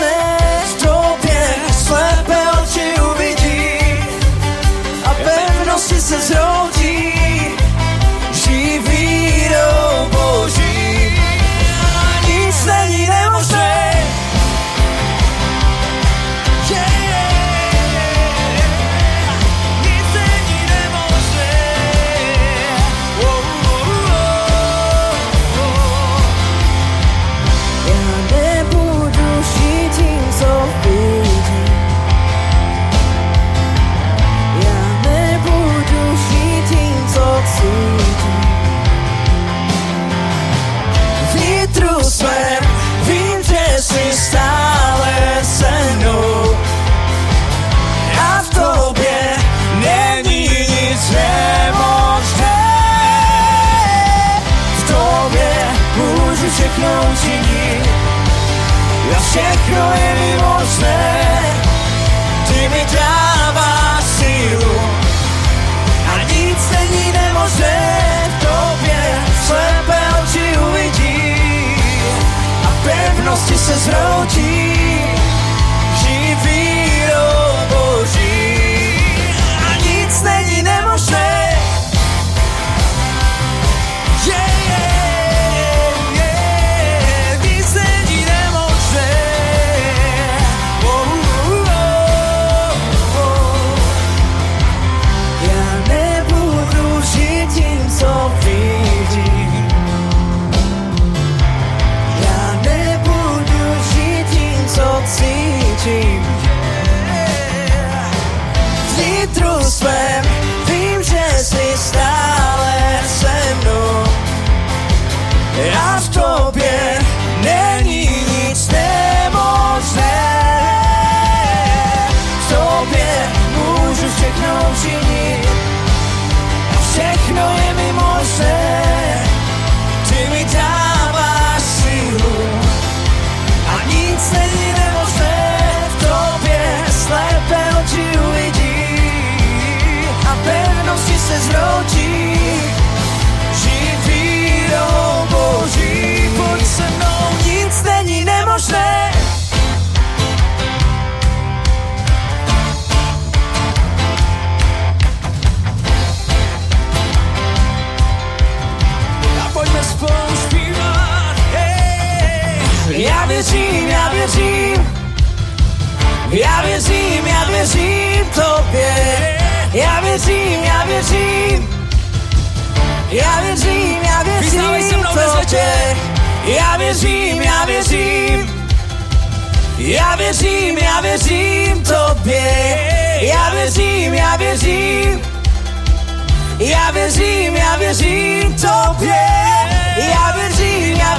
Christmas všechno je mi. Ty mi dáváš sílu a nic není nemožné v tobě. Slepé oči uvidí a pevnosti se zhroutí. Já věřím, já věřím, já věřím, já věřím tobě. Já věřím, já věřím. Já věřím, já věřím tobě. Já věřím, já věřím. Já věřím, já věřím tobě. Já věřím, já věřím. Já věřím, já věřím tobě. Já věřím, já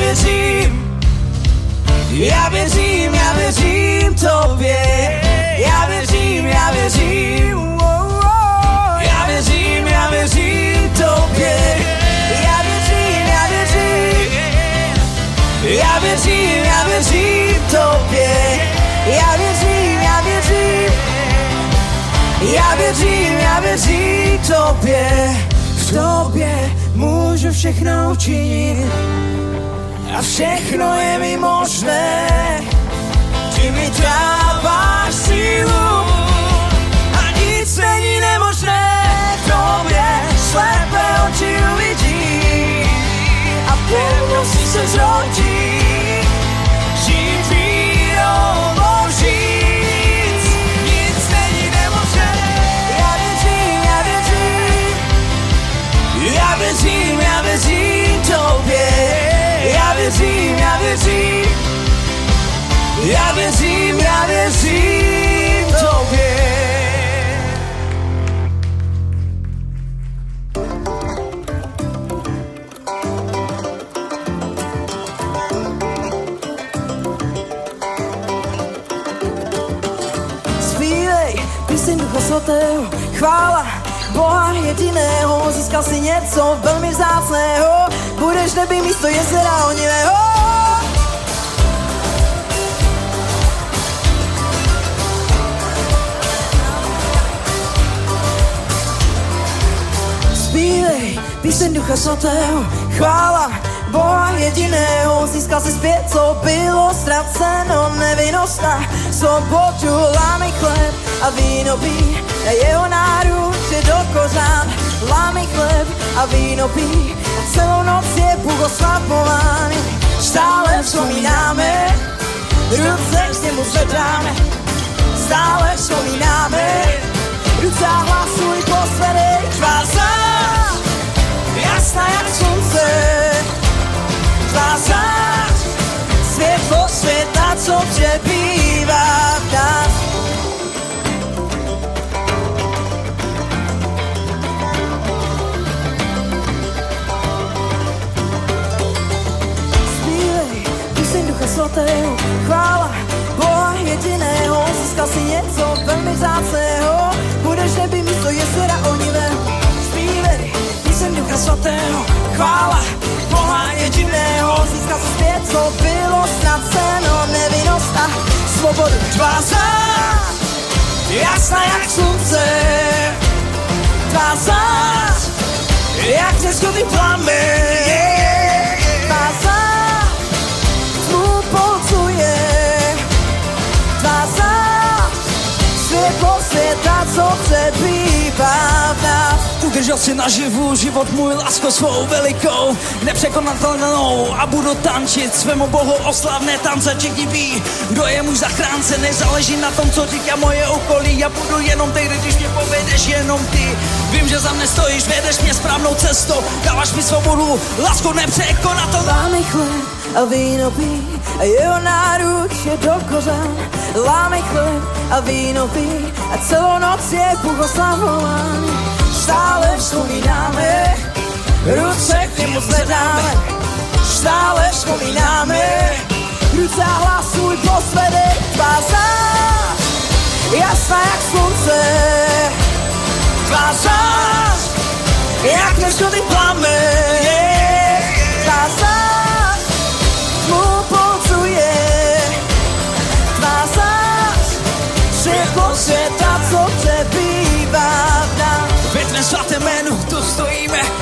věřím. Já věřím, já věřím tobě. Já věřím, já věřím. oh, oh. Já věřím, já věřím tobě. Já věřím, já věřím. Já věřím, já věřím tobě. Já věřím, já věřím. Já věřím, já věřím tobě. V tobě můžu všechno učinit a všechno je mi možné. Ty mi dáváš sílu a nic není nemožné. V tobě slepé oči uvidí a pevnosti se zrodí. Já věřím, já věřím tobě. Zpívej píseň Ducha Svatého, chvála Boha jediného, získal si něco velmi vzácného, budeš neby místo jezera onivého. Zpívej píseň Ducha Svatého, chvála Boha jediného, získal si zpět, co bylo ztraceno, nevinnost na svobodu, lámy chleb a víno pí, a jeho náruče do kořán, lámy chleb a víno pí, a celou noc je Bůh oslavován, stále vzpomínáme, ruce k němu zvedáme, stále vzpomínáme, ruce a hlasuj posledek, tvá zář, jasná jak tvá zář, světlo světa, co nás. Zpívej píseň Ducha Svatého, chvála Boha jediného, získal si něco velmi vzácného, budeš neby místo jezera onivého. Zpívej píseň Ducha Svatého, chvála Boha jediného, získal si zpět, co bylo snadceno, nevinnost a svobodu. Tvá zář, jasná jak slunce, tvá zář, jak přeschodný plamen, světa, co přebývá v nás. Udržel si naživu život můj lásko svou velikou, nepřekonatelnou a budu tančit svému bohu oslavné tance. Všichni ví, kdo je můj zachránce, nezáleží na tom, co říká moje okolí. Já budu jenom tehdy, když mě povedeš jenom ty. Vím, že za mne stojíš, vedeš mě správnou cestou, dáváš mi svobodu, lásku nepřekonatelnou. Láme chleb a víno pí a jeho náruč je do kořán. Láme chleb a víno pí a celou noc je Bůh oslavován. Stále vzpomínáme, ruce k němu zvedáme. Stále vzpomínáme, ruce a hlasuj posledek tvá zář. Jasná jak slunce, tvá zář, jak neškodný plamen.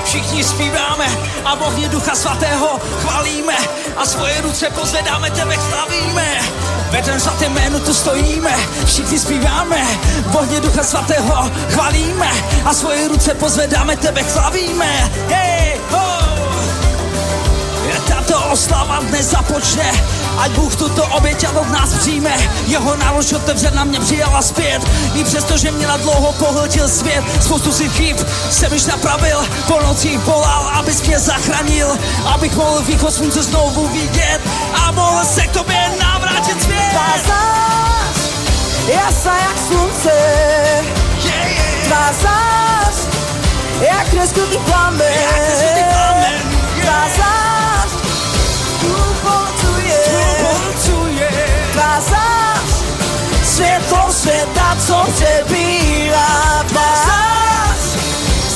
Všichni zpíváme a v ohni Ducha Svatého chválíme a svoje ruce pozvedáme, tebe slavíme. Ve tvém svatém jménu tu stojíme, všichni zpíváme, v ohni Ducha Svatého chválíme a svoje ruce pozvedáme, tebe chválíme. Hej, ho! Tato oslava dnes započne Ať Bůh tuto oběť od nás přijme. Jeho nálož otevře na mě přijala zpět. I přesto, že mě na dlouho pohltil svět Spoustu si chyb jsem již napravil. Po nocích volal, abys mě zachránil Abych mohl východ slunce znovu vidět. A mohl se k tobě navrátit svět Tvá zář, jasná jak slunce. Yeah, yeah. Tvá zář, jak neskutý plamen. Tvá zář, pasasz Svetlo sveta co te bira pasaš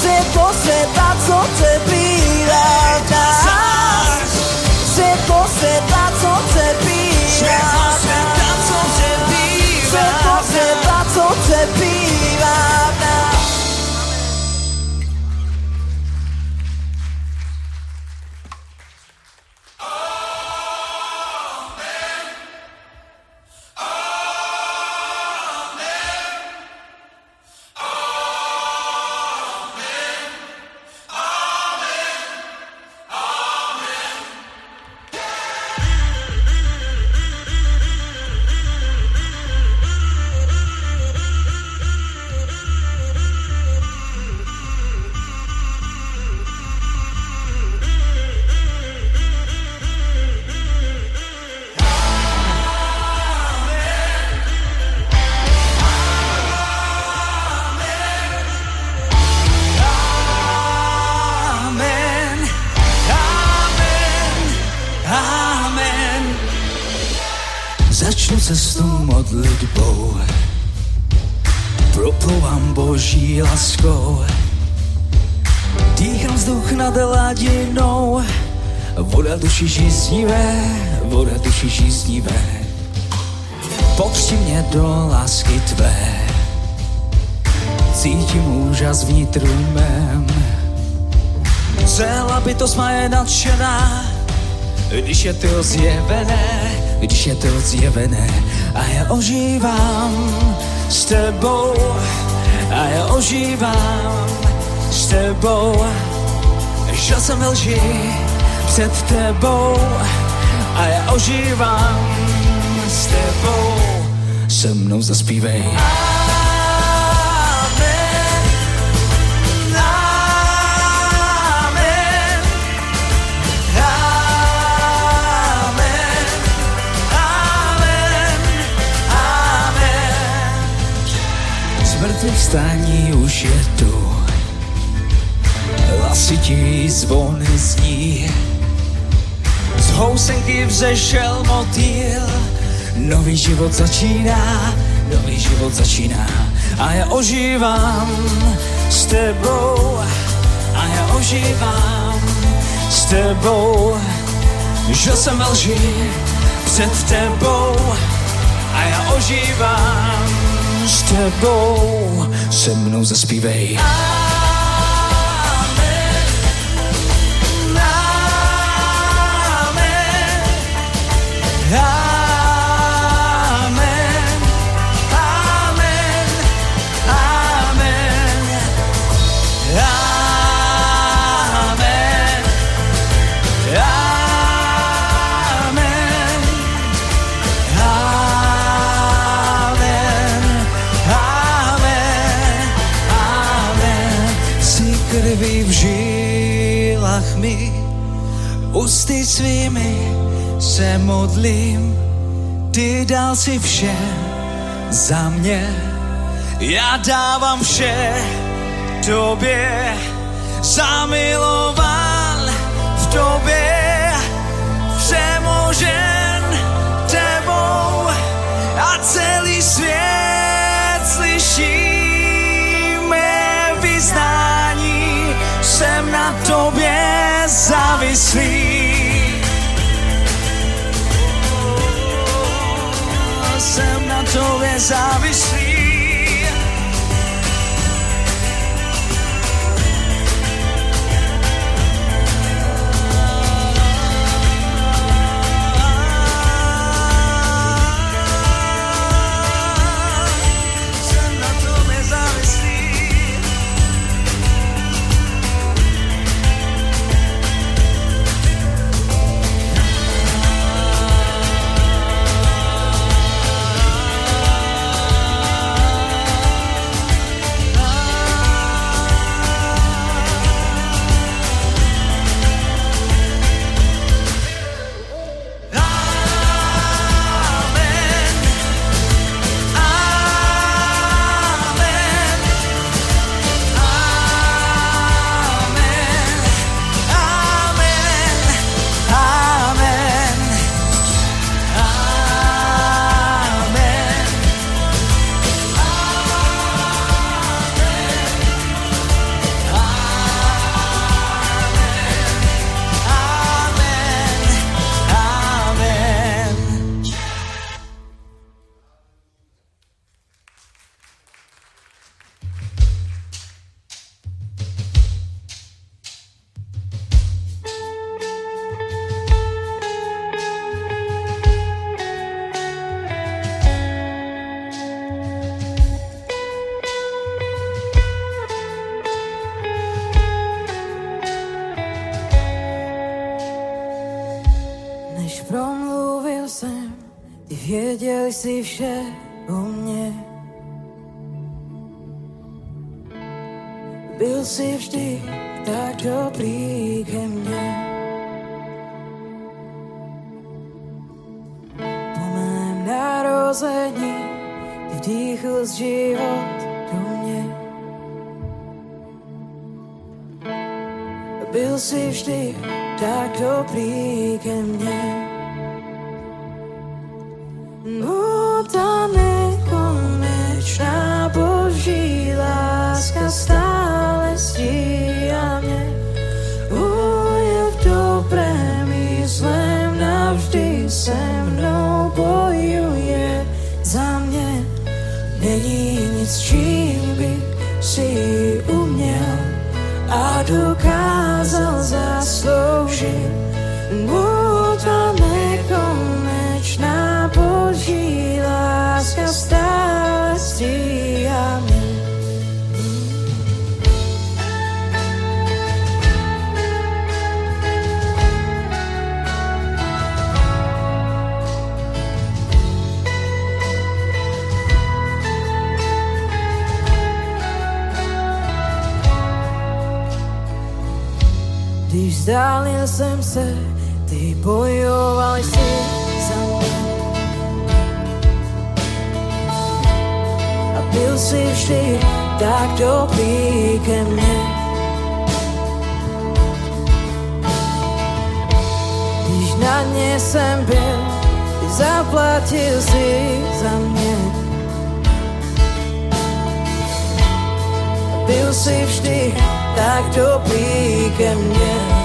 Svetlo sveta co te bira pasaš Svetlo sveta žíznivé, voda duši žíznivé. Pokřti mě do lásky tvé, cítím úžas vnitru mém. Celá bytost má je nadšená, když je to zjevené, když je to zjevené. A já ožívám s tebou, a já ožívám s tebou. Žil jsem lži před tebou a já ožívam s tebou. Se mnou zaspívej. Ah. smrtvých staní už je tu. Hlasití zvony zní. Z housenky vzešel motýl, nový život začíná, nový život začíná. A já ožívám s tebou, a já ožívám s tebou. Žil jsem ve před tebou, a já ožívám s tebou. Se mnou zaspívej. Amen. Ústy svými se modlím, ty dal si vše za mě. Já dávám vše tobě, zamilovan v tobě, přemožen tebou a celý svět slyší mé vyznání. Jsem na tobě závislý. Jsem na tobě závislý. o mne. Byl si vždy tak dobrý ke mne. Po mém narození ty vdýchl z život do mne. Byl si vždy tak dobrý ke mne. Vzdalil sem se, ty bojoval si za mňa. A byl si vždy tak dobrý ke mne. Když na dne som byl, ty zaplatil si za mne. Byl si vždy tak dobrý ke mne.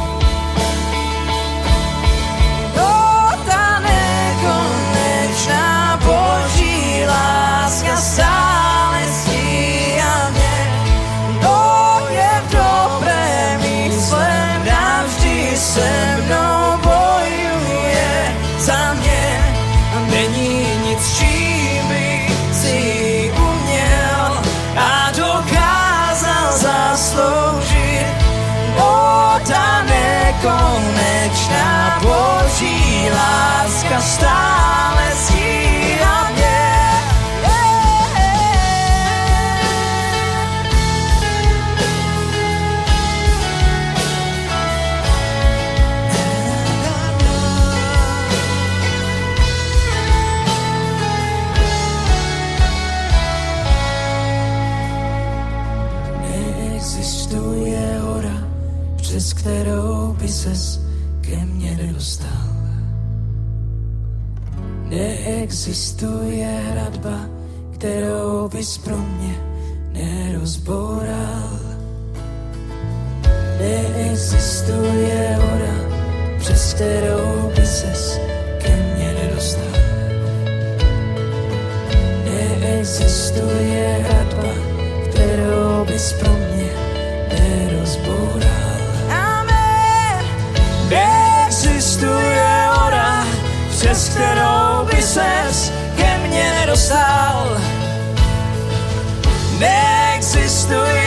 N'existe rien.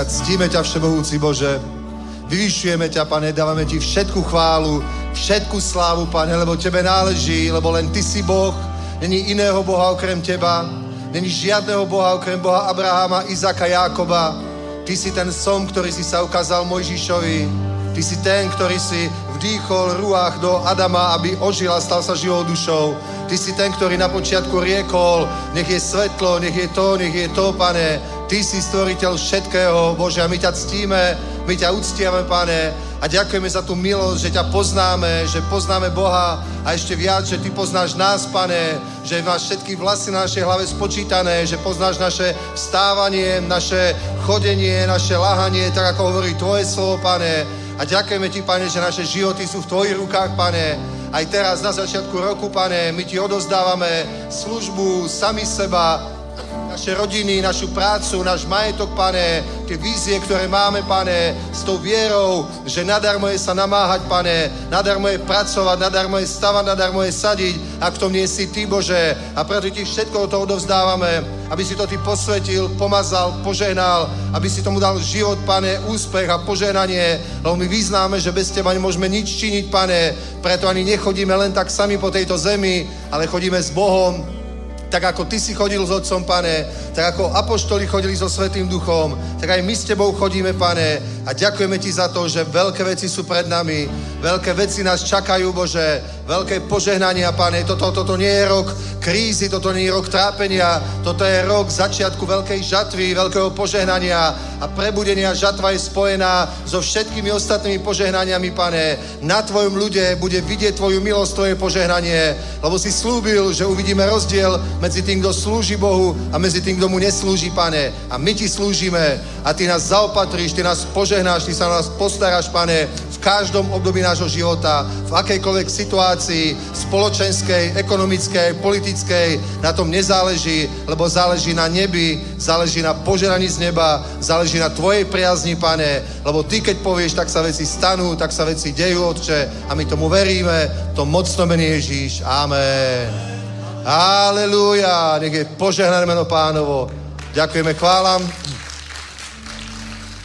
Halelúja. Ctíme ťa, Všemohúci Bože. Vyvyšujeme ťa, Pane, dávame ti všetku chválu, všetku slávu, Pane, lebo tebe náleží, lebo len ty si Boh, není iného Boha okrem teba, není žiadného Boha okrem Boha Abraháma, Izaka, Jákoba. Ty si ten som, ktorý si sa ukázal Mojžišovi. Ty si ten, ktorý si vdýchol ruách do Adama, aby ožil a stal sa živou dušou. Ty si ten, ktorý na počiatku riekol, nech je svetlo, nech je to, nech je to, pane. Ty si stvoriteľ všetkého, Bože, a my ťa ctíme, my ťa uctiame, pane, a ďakujeme za tú milosť, že ťa poznáme, že poznáme Boha a ešte viac, že Ty poznáš nás, pane, že máš všetky vlasy na našej hlave spočítané, že poznáš naše vstávanie, naše chodenie, naše lahanie, tak ako hovorí Tvoje slovo, pane. A ďakujeme Ti, pane, že naše životy sú v Tvojich rukách, pane. Aj teraz na začiatku roku, pane, my Ti odozdávame službu, sami seba, naše rodiny, našu prácu, náš majetok, pane, tie vízie, ktoré máme, pane, s tou vierou, že nadarmo je sa namáhať, pane, nadarmo je pracovať, nadarmo je stavať, nadarmo je sadiť, ak v tom nie si Ty, Bože. A preto Ti všetko to odovzdávame, aby si to Ty posvetil, pomazal, požehnal, aby si tomu dal život, pane, úspech a požehnanie, lebo my vyznáme, že bez Teba nemôžeme nič činiť, pane, preto ani nechodíme len tak sami po tejto zemi, ale chodíme s Bohom, tak ako Ty si chodil s Otcom, pane, tak ako apoštoli chodili so Svetým Duchom, tak aj my s Tebou chodíme, pane, a ďakujeme Ti za to, že veľké veci sú pred nami, veľké veci nás čakajú, Bože, veľké požehnania, pane. Toto, toto nie je rok krízy, toto nie je rok trápenia, toto je rok začiatku veľkej žatvy, veľkého požehnania a prebudenia. Žatva je spojená so všetkými ostatnými požehnaniami, pane. Na Tvojom ľude bude vidieť Tvoju milosť, Tvoje požehnanie, lebo si slúbil, že uvidíme rozdiel medzi tým, kto slúži Bohu a medzi tým, kto mu neslúži, pane. A my Ti slúžime a Ty nás zaopatríš, Ty nás požehnáš, Ty sa nás postaráš, pane, v každom období nášho života, v akejkoľvek situácii, spoločenskej, ekonomickej, politickej, na tom nezáleží, lebo záleží na nebi, záleží na požeraní z neba, záleží na Tvojej priazni, pane, lebo Ty, keď povieš, tak sa veci stanú, tak sa veci dejú, Otče, a my tomu veríme, to mocno mení Ježíš. Amen. Halelúja, nech je požehnané meno pánovo. Ďakujeme, chválam.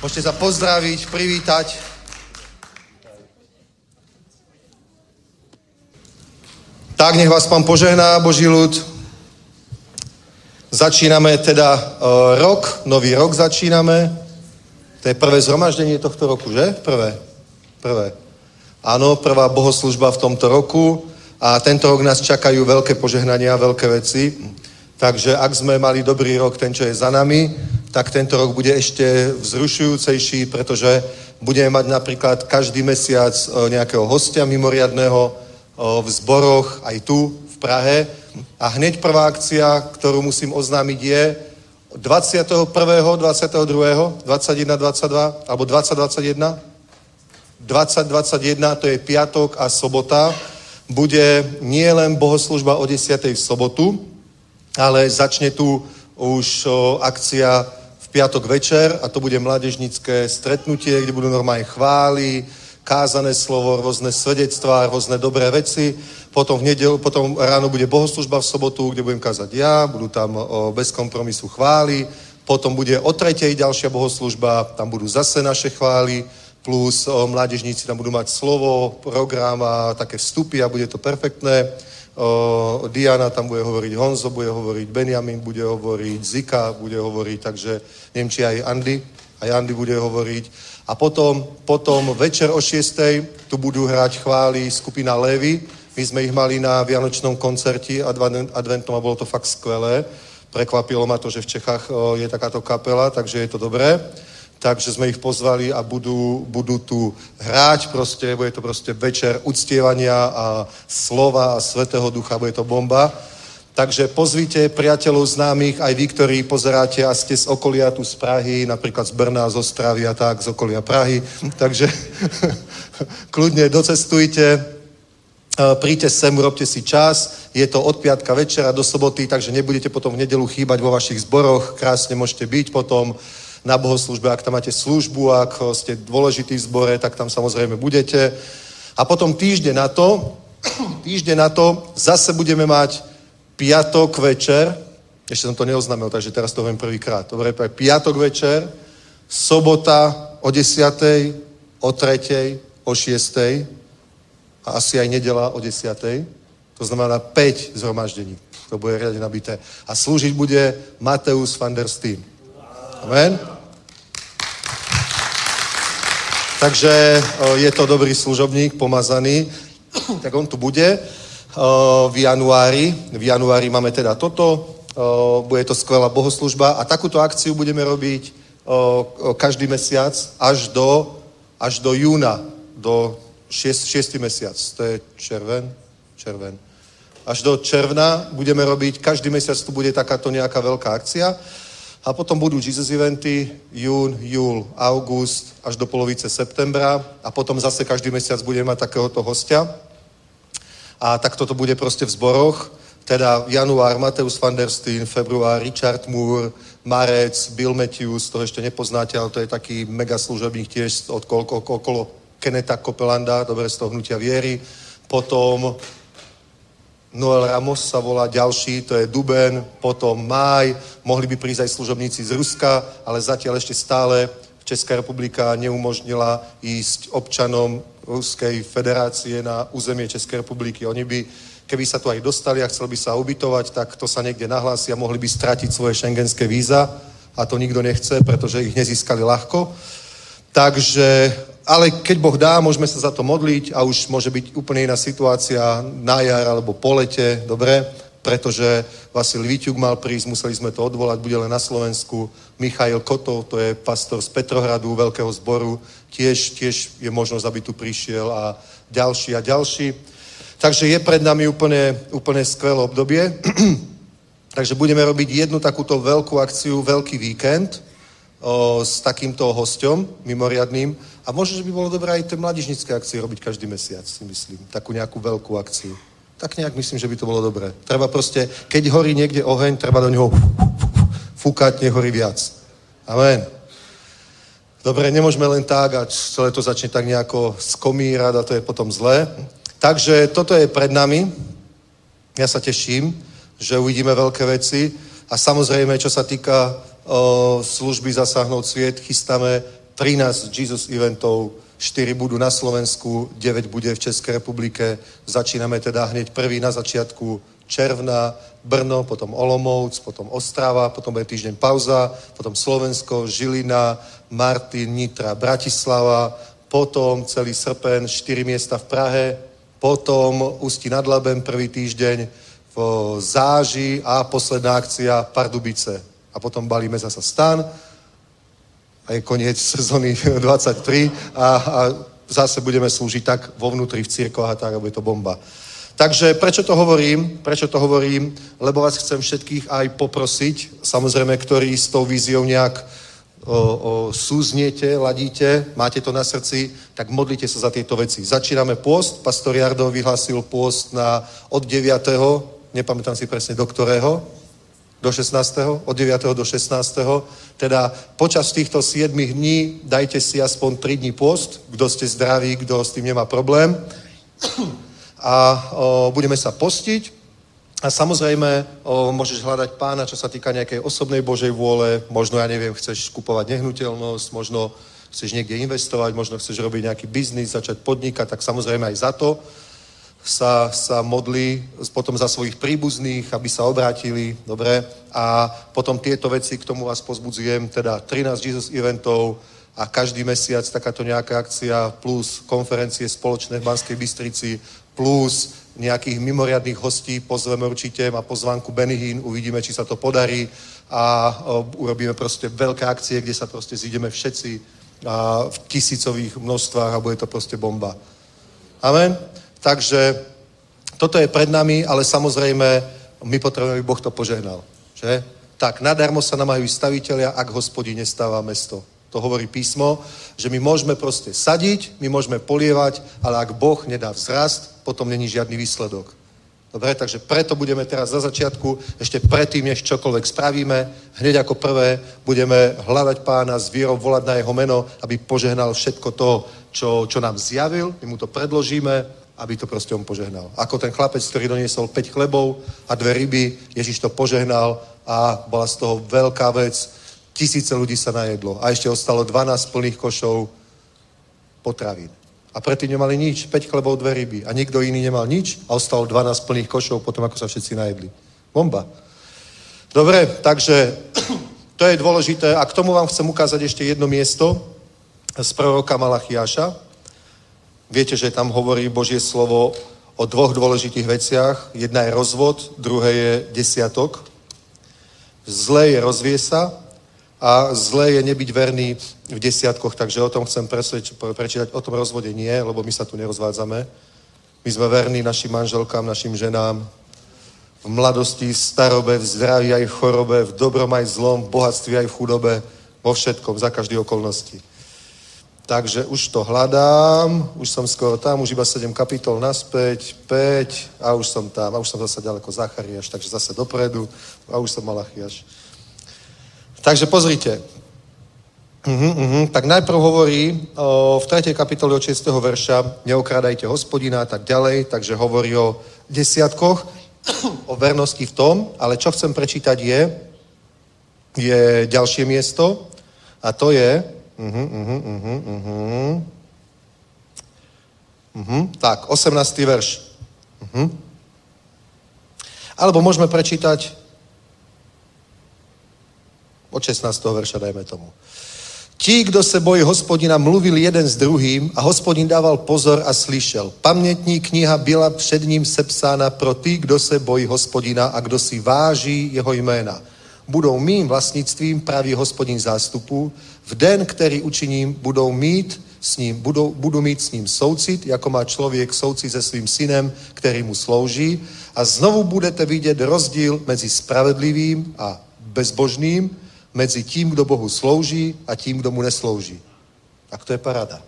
Môžete sa pozdraviť, privítať. Tak, nech vás pán požehná, Boží ľud. Začíname teda uh, rok, nový rok začíname. To je prvé zhromaždenie tohto roku, že? Prvé. Prvé. Áno, prvá bohoslužba v tomto roku a tento rok nás čakajú veľké požehnania, veľké veci. Takže ak sme mali dobrý rok, ten, čo je za nami, tak tento rok bude ešte vzrušujúcejší, pretože budeme mať napríklad každý mesiac e, nejakého hostia mimoriadného e, v zboroch, aj tu v Prahe. A hneď prvá akcia, ktorú musím oznámiť, je 21., 22., 21, 22, alebo 2021. 2021 to je piatok a sobota. Bude nie len bohoslužba o 10. v sobotu, ale začne tu už akcia v piatok večer a to bude mládežnické stretnutie, kde budú normálne chvály, kázané slovo, rôzne svedectvá, rôzne dobré veci. Potom, v nedel, potom ráno bude bohoslužba v sobotu, kde budem kázať ja, budú tam bez kompromisu chvály. Potom bude o tretej ďalšia bohoslužba, tam budú zase naše chvály, plus mládežníci tam budú mať slovo, program a také vstupy a bude to perfektné. Diana tam bude hovoriť, Honzo bude hovoriť, Benjamin bude hovoriť, Zika bude hovoriť, takže neviem, či aj Andy, aj Andy bude hovoriť. A potom, potom večer o 6. tu budú hrať chvály skupina Levy. My sme ich mali na Vianočnom koncerti adventnom a bolo to fakt skvelé. Prekvapilo ma to, že v Čechách je takáto kapela, takže je to dobré takže sme ich pozvali a budú, budú tu hráť proste, bude to proste večer uctievania a slova a svetého ducha, bude to bomba. Takže pozvite priateľov známych, aj vy, ktorí pozeráte a ste z okolia tu z Prahy, napríklad z Brna, z Ostravy a tak, z okolia Prahy. Takže kľudne docestujte, príďte sem, urobte si čas. Je to od piatka večera do soboty, takže nebudete potom v nedelu chýbať vo vašich zboroch. Krásne môžete byť potom na bohoslužbe, ak tam máte službu, ak ste dôležitý v zbore, tak tam samozrejme budete. A potom týždeň na to, týždeň na to zase budeme mať piatok večer, Ešte som to neoznámil, takže teraz to hovorím prvýkrát. Dobre, piatok večer, sobota o 10. o 3. o 6. a asi aj nedela o 10. To znamená 5 zhromaždení. To bude riadne nabité. A slúžiť bude Mateus van der Steen. Amen. Takže o, je to dobrý služobník, pomazaný. tak on tu bude o, v januári. V januári máme teda toto. O, bude to skvelá bohoslužba a takúto akciu budeme robiť každý mesiac až do, až do júna, do 6, 6 mesiac. To je červen, červen. Až do června budeme robiť, každý mesiac tu bude takáto nejaká veľká akcia. A potom budú Jesus eventy, jún, júl, august, až do polovice septembra. A potom zase každý mesiac budeme mať takéhoto hostia. A tak toto bude proste v zboroch. Teda január Mateus van der Steen, február Richard Moore, marec Bill Matthews, to ešte nepoznáte, ale to je taký mega služobník tiež od koľko, okolo Keneta Kopelanda, dobre z toho hnutia viery. Potom Noel Ramos sa volá ďalší, to je Duben, potom Máj, mohli by prísť aj služobníci z Ruska, ale zatiaľ ešte stále Česká republika neumožnila ísť občanom Ruskej federácie na územie Českej republiky. Oni by, keby sa tu aj dostali a chceli by sa ubytovať, tak to sa niekde nahlási a mohli by stratiť svoje šengenské víza a to nikto nechce, pretože ich nezískali ľahko. Takže ale keď Boh dá, môžeme sa za to modliť a už môže byť úplne iná situácia na jar alebo po lete, dobre? Pretože Vasil Vitiuk mal prísť, museli sme to odvolať, bude len na Slovensku. Michail Kotov, to je pastor z Petrohradu, veľkého zboru, tiež, tiež je možnosť, aby tu prišiel a ďalší a ďalší. Takže je pred nami úplne, úplne skvelé obdobie. Takže budeme robiť jednu takúto veľkú akciu, veľký víkend o, s takýmto hosťom mimoriadným. A možno, že by bolo dobré aj tie mladižnické akcie robiť každý mesiac, si myslím. Takú nejakú veľkú akciu. Tak nejak myslím, že by to bolo dobré. Treba proste, keď horí niekde oheň, treba do neho fúkať, nehorí viac. Amen. Dobre, nemôžeme len tak a celé to začne tak nejako skomírať a to je potom zlé. Takže toto je pred nami. Ja sa teším, že uvidíme veľké veci. A samozrejme, čo sa týka služby Zasáhnout sviet, chystáme 13 Jesus eventov, 4 budú na Slovensku, 9 bude v Českej republike. Začíname teda hneď prvý na začiatku června, Brno, potom Olomouc, potom Ostrava, potom bude týždeň pauza, potom Slovensko, Žilina, Martin, Nitra, Bratislava, potom celý srpen, 4 miesta v Prahe, potom Ústí nad Labem prvý týždeň, v Záži a posledná akcia Pardubice. A potom balíme zasa stan, a je koniec sezóny 23 a, a zase budeme slúžiť tak vo vnútri v cirkoch a tak, aby to bomba. Takže prečo to hovorím? Prečo to hovorím? Lebo vás chcem všetkých aj poprosiť, samozrejme, ktorí s tou víziou nejak o, o, súzniete, ladíte, máte to na srdci, tak modlite sa za tieto veci. Začíname pôst, pastor Jardo vyhlásil pôst na od 9. nepamätám si presne do ktorého, do 16. od 9. do 16. Teda počas týchto 7 dní dajte si aspoň 3 dní post, kto ste zdraví, kto s tým nemá problém. A o, budeme sa postiť. A samozrejme, o, môžeš hľadať pána, čo sa týka nejakej osobnej Božej vôle. Možno, ja neviem, chceš kupovať nehnuteľnosť, možno chceš niekde investovať, možno chceš robiť nejaký biznis, začať podnikať, tak samozrejme aj za to sa, sa modlí potom za svojich príbuzných, aby sa obrátili, dobre? A potom tieto veci, k tomu vás pozbudzujem, teda 13 Jesus eventov a každý mesiac takáto nejaká akcia, plus konferencie spoločné v Banskej Bystrici, plus nejakých mimoriadných hostí pozveme určite, má pozvánku Benihin, uvidíme, či sa to podarí a urobíme proste veľké akcie, kde sa proste zídeme všetci a, v tisícových množstvách a bude to proste bomba. Amen? Takže toto je pred nami, ale samozrejme my potrebujeme, aby Boh to požehnal. Že? Tak, nadarmo sa namajú staviteľia, ak hospodí nestáva mesto. To hovorí písmo, že my môžeme proste sadiť, my môžeme polievať, ale ak Boh nedá vzrast, potom není žiadny výsledok. Dobre, takže preto budeme teraz za začiatku, ešte predtým, než čokoľvek spravíme, hneď ako prvé budeme hľadať pána s vierou, volať na jeho meno, aby požehnal všetko to, čo, čo nám zjavil, my mu to predložíme, aby to proste on požehnal. Ako ten chlapec, ktorý doniesol 5 chlebov a dve ryby, Ježiš to požehnal a bola z toho veľká vec. Tisíce ľudí sa najedlo a ešte ostalo 12 plných košov potravín. A predtým nemali nič, 5 chlebov, dve ryby. A nikto iný nemal nič a ostalo 12 plných košov potom, ako sa všetci najedli. Bomba. Dobre, takže to je dôležité. A k tomu vám chcem ukázať ešte jedno miesto z proroka Malachiáša. Viete, že tam hovorí Božie slovo o dvoch dôležitých veciach. Jedna je rozvod, druhé je desiatok. Zlé je rozviesa a zlé je nebyť verný v desiatkoch, takže o tom chcem presvedč- prečítať. O tom rozvode nie, lebo my sa tu nerozvádzame. My sme verní našim manželkám, našim ženám, v mladosti, v starobe, v zdraví aj v chorobe, v dobrom aj v zlom, v bohatství aj v chudobe, vo všetkom, za každé okolnosti. Takže už to hľadám, už som skoro tam, už iba 7 kapitol naspäť, 5 a už som tam, a už som zase ďaleko Zachariáš, takže zase dopredu a už som Malachiaš. Takže pozrite. Uh-huh, uh-huh. Tak najprv hovorí o, v 3. kapitole od 6. verša neokrádajte hospodina a tak ďalej, takže hovorí o desiatkoch, o vernosti v tom, ale čo chcem prečítať je, je ďalšie miesto a to je uh-huh, uh-huh, uh-huh, uh-huh. Tak, 18. verš. Uh-huh. Alebo môžeme prečítať od 16. verša, dajme tomu. Ti, kdo se bojí hospodina, mluvil jeden s druhým a hospodin dával pozor a slyšel. Pamětní kniha byla před ním sepsána pro ty, kdo se bojí hospodina a kdo si váží jeho jména. Budou mým vlastnictvím, pravý hospodin zástupu, v den, který učiním, budou mít s ním, budou, budu mít s ním soucit, jako má člověk soucit se svým synem, který mu slouží a znovu budete vidět rozdíl mezi spravedlivým a bezbožným, medzi tím, kdo Bohu slouží a tím, kdo mu neslouží. Tak to je parada.